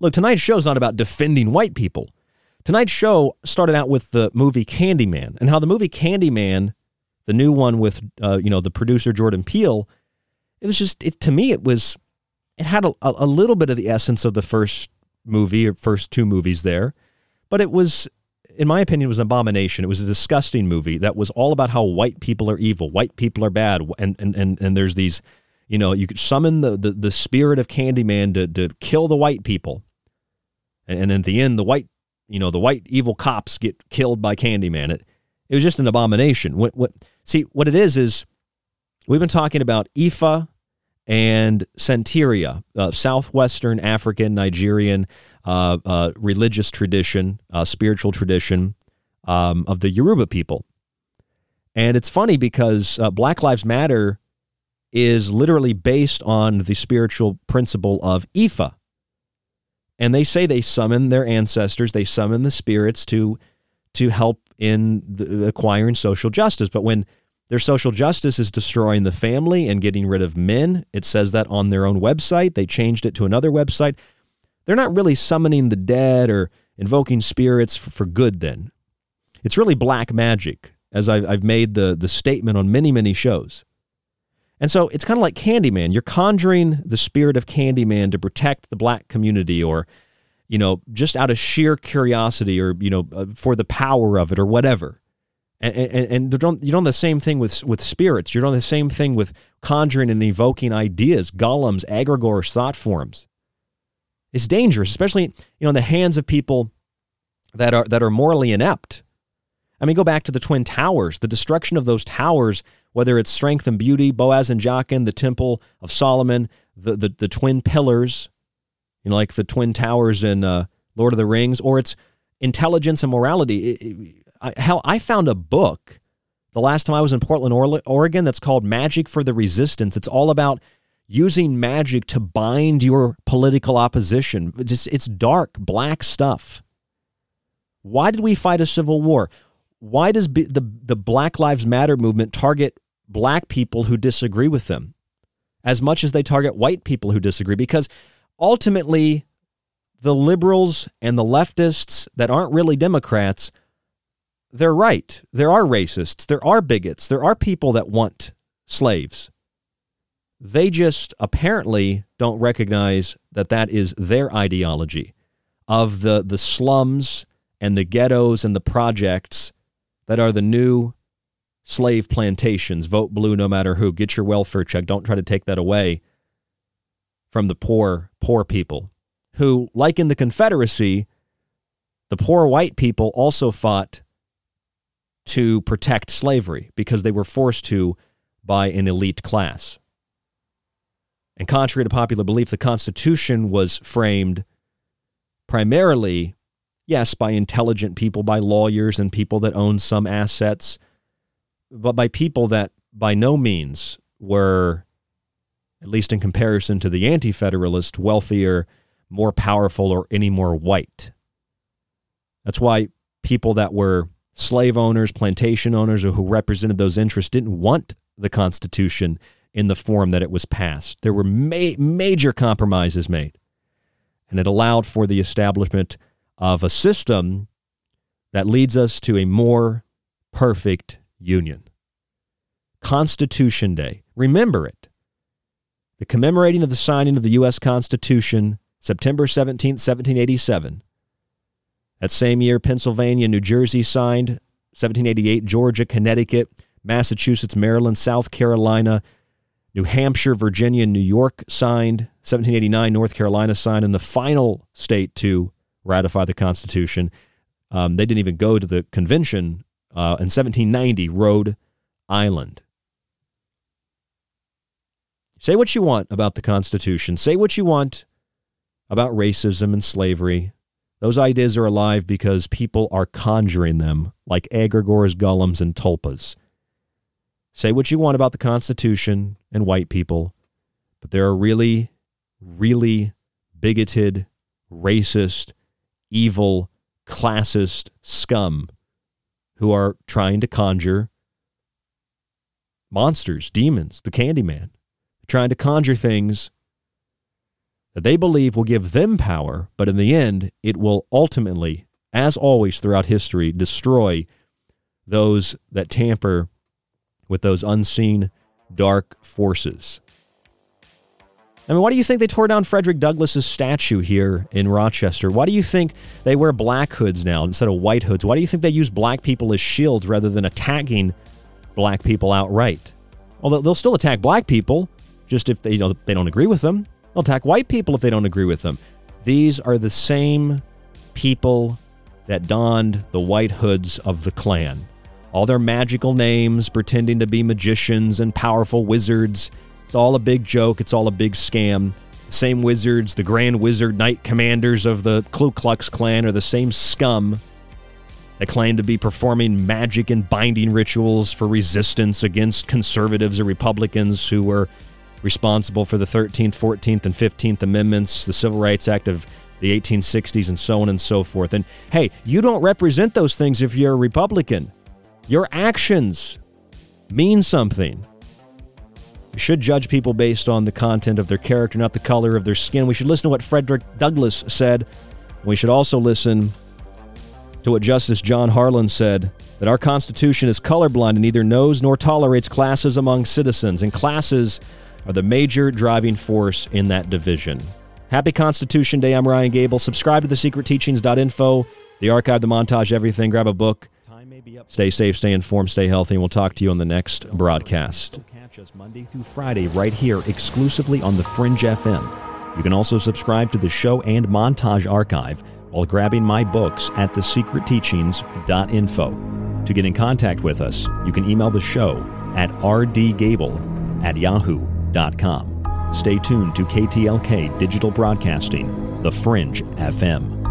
Look, tonight's show is not about defending white people. Tonight's show started out with the movie Candyman and how the movie Candyman, the new one with uh, you know the producer Jordan Peele, it was just it, to me it was it had a, a little bit of the essence of the first movie or first two movies there, but it was in my opinion, it was an abomination. It was a disgusting movie that was all about how white people are evil, white people are bad, and and and, and there's these, you know, you could summon the the, the spirit of Candyman to to kill the white people, and, and at the end, the white, you know, the white evil cops get killed by Candyman. It it was just an abomination. What what see what it is is we've been talking about Ifa and Santeria, uh, southwestern African Nigerian uh, uh, religious tradition, uh, spiritual tradition um, of the Yoruba people. And it's funny because uh, Black Lives Matter is literally based on the spiritual principle of Ifa. And they say they summon their ancestors, they summon the spirits to to help in the, acquiring social justice. But when their social justice is destroying the family and getting rid of men. It says that on their own website. They changed it to another website. They're not really summoning the dead or invoking spirits for, good then. It's really black magic, as I've, I've made the, the statement on many, many shows. And so it's kind of like Candyman. You're conjuring the spirit of Candyman to protect the black community or, you know, just out of sheer curiosity or, you know, uh, for the power of it or whatever. And, and, and don't, you're doing the same thing with, with spirits. You're doing the same thing with conjuring and evoking ideas, golems, egregores, thought forms. It's dangerous, especially you know in the hands of people that are that are morally inept. I mean, go back to the Twin Towers. The destruction of those towers, whether it's strength and beauty, Boaz and Jachin, the Temple of Solomon, the the, the twin pillars, you know, like the Twin Towers in uh, Lord of the Rings, or it's intelligence and morality. It, it, I, hell, I found a book the last time I was in Portland, Oregon that's called Magic for the Resistance. It's all about using magic to bind your political opposition. It's, it's dark, black stuff. Why did we fight a civil war? Why does the, the Black Lives Matter movement target black people who disagree with them as much as they target white people who disagree? Because ultimately, the liberals and the leftists that aren't really Democrats they're right. There are racists, there are bigots, there are people that want slaves. They just apparently don't recognize that that is their ideology of the, the slums and the ghettos and the projects that are the new slave plantations. Vote blue no matter who. Get your welfare check. Don't try to take that away from the poor, poor people who, like in the Confederacy, the poor white people also fought to protect slavery because they were forced to by an elite class. And contrary to popular belief, the Constitution was framed primarily, yes, by intelligent people, by lawyers and people that owned some assets, but by people that by no means were, at least in comparison to the Anti Federalist, wealthier, more powerful, or any more white. That's why people that were slave owners, plantation owners, or who represented those interests didn't want the Constitution in the form that it was passed. There were ma- major compromises made, and it allowed for the establishment of a system that leads us to a more perfect union. Constitution Day. Remember it. The commemorating of the signing of the U.S. Constitution, September 17, 1787, that same year, Pennsylvania, New Jersey signed, 1788, Georgia, Connecticut, Massachusetts, Maryland, South Carolina, New Hampshire, Virginia, New York signed, 1789, North Carolina signed, and the final state to ratify the Constitution. Um, they didn't even go to the convention uh, in 1790, Rhode Island. Say what you want about the Constitution. Say what you want about racism and slavery. Those ideas are alive because people are conjuring them like egregores, golems, and tulpas. Say what you want about the Constitution and white people, but there are really, really bigoted, racist, evil, classist scum who are trying to conjure monsters, demons, the Candyman, trying to conjure things that they believe will give them power, but in the end, it will ultimately, as always throughout history, destroy those that tamper with those unseen dark forces. I mean, why do you think they tore down Frederick Douglass's statue here in Rochester? Why do you think they wear black hoods now instead of white hoods? Why do you think they use black people as shields rather than attacking black people outright? Although they'll still attack black people, just if they, you know, they don't agree with them. They'll attack white people if they don't agree with them. These are the same people that donned the white hoods of the Klan. All their magical names, pretending to be magicians and powerful wizards. It's all a big joke. It's all a big scam. The same wizards, the Grand Wizard Knight Commanders of the Ku Klux Klan, are the same scum that claim to be performing magic and binding rituals for resistance against conservatives or Republicans who were responsible for the 13th, 14th, and 15th Amendments, the Civil Rights Act of the 1860s, and so on and so forth. And hey, you don't represent those things if you're a Republican. Your actions mean something. We should judge people based on the content of their character, not the color of their skin. We should listen to what Frederick Douglass said. We should also listen to what Justice John Harlan said that our Constitution is colorblind and neither knows nor tolerates classes among citizens, and classes are the major driving force in that division. Happy Constitution Day. I'm Ryan Gable. Subscribe to the secretteachings.info, the archive, the montage, everything. Grab a book. Stay safe, stay informed, stay healthy, and we'll talk to you on the next broadcast. Catch us Monday through Friday right here exclusively on the Fringe FM. You can also subscribe to the show and montage archive while grabbing my books at thesecretteachings.info. To get in contact with us, you can email the show at rdgable at Stay tuned to KTLK Digital Broadcasting, The Fringe FM.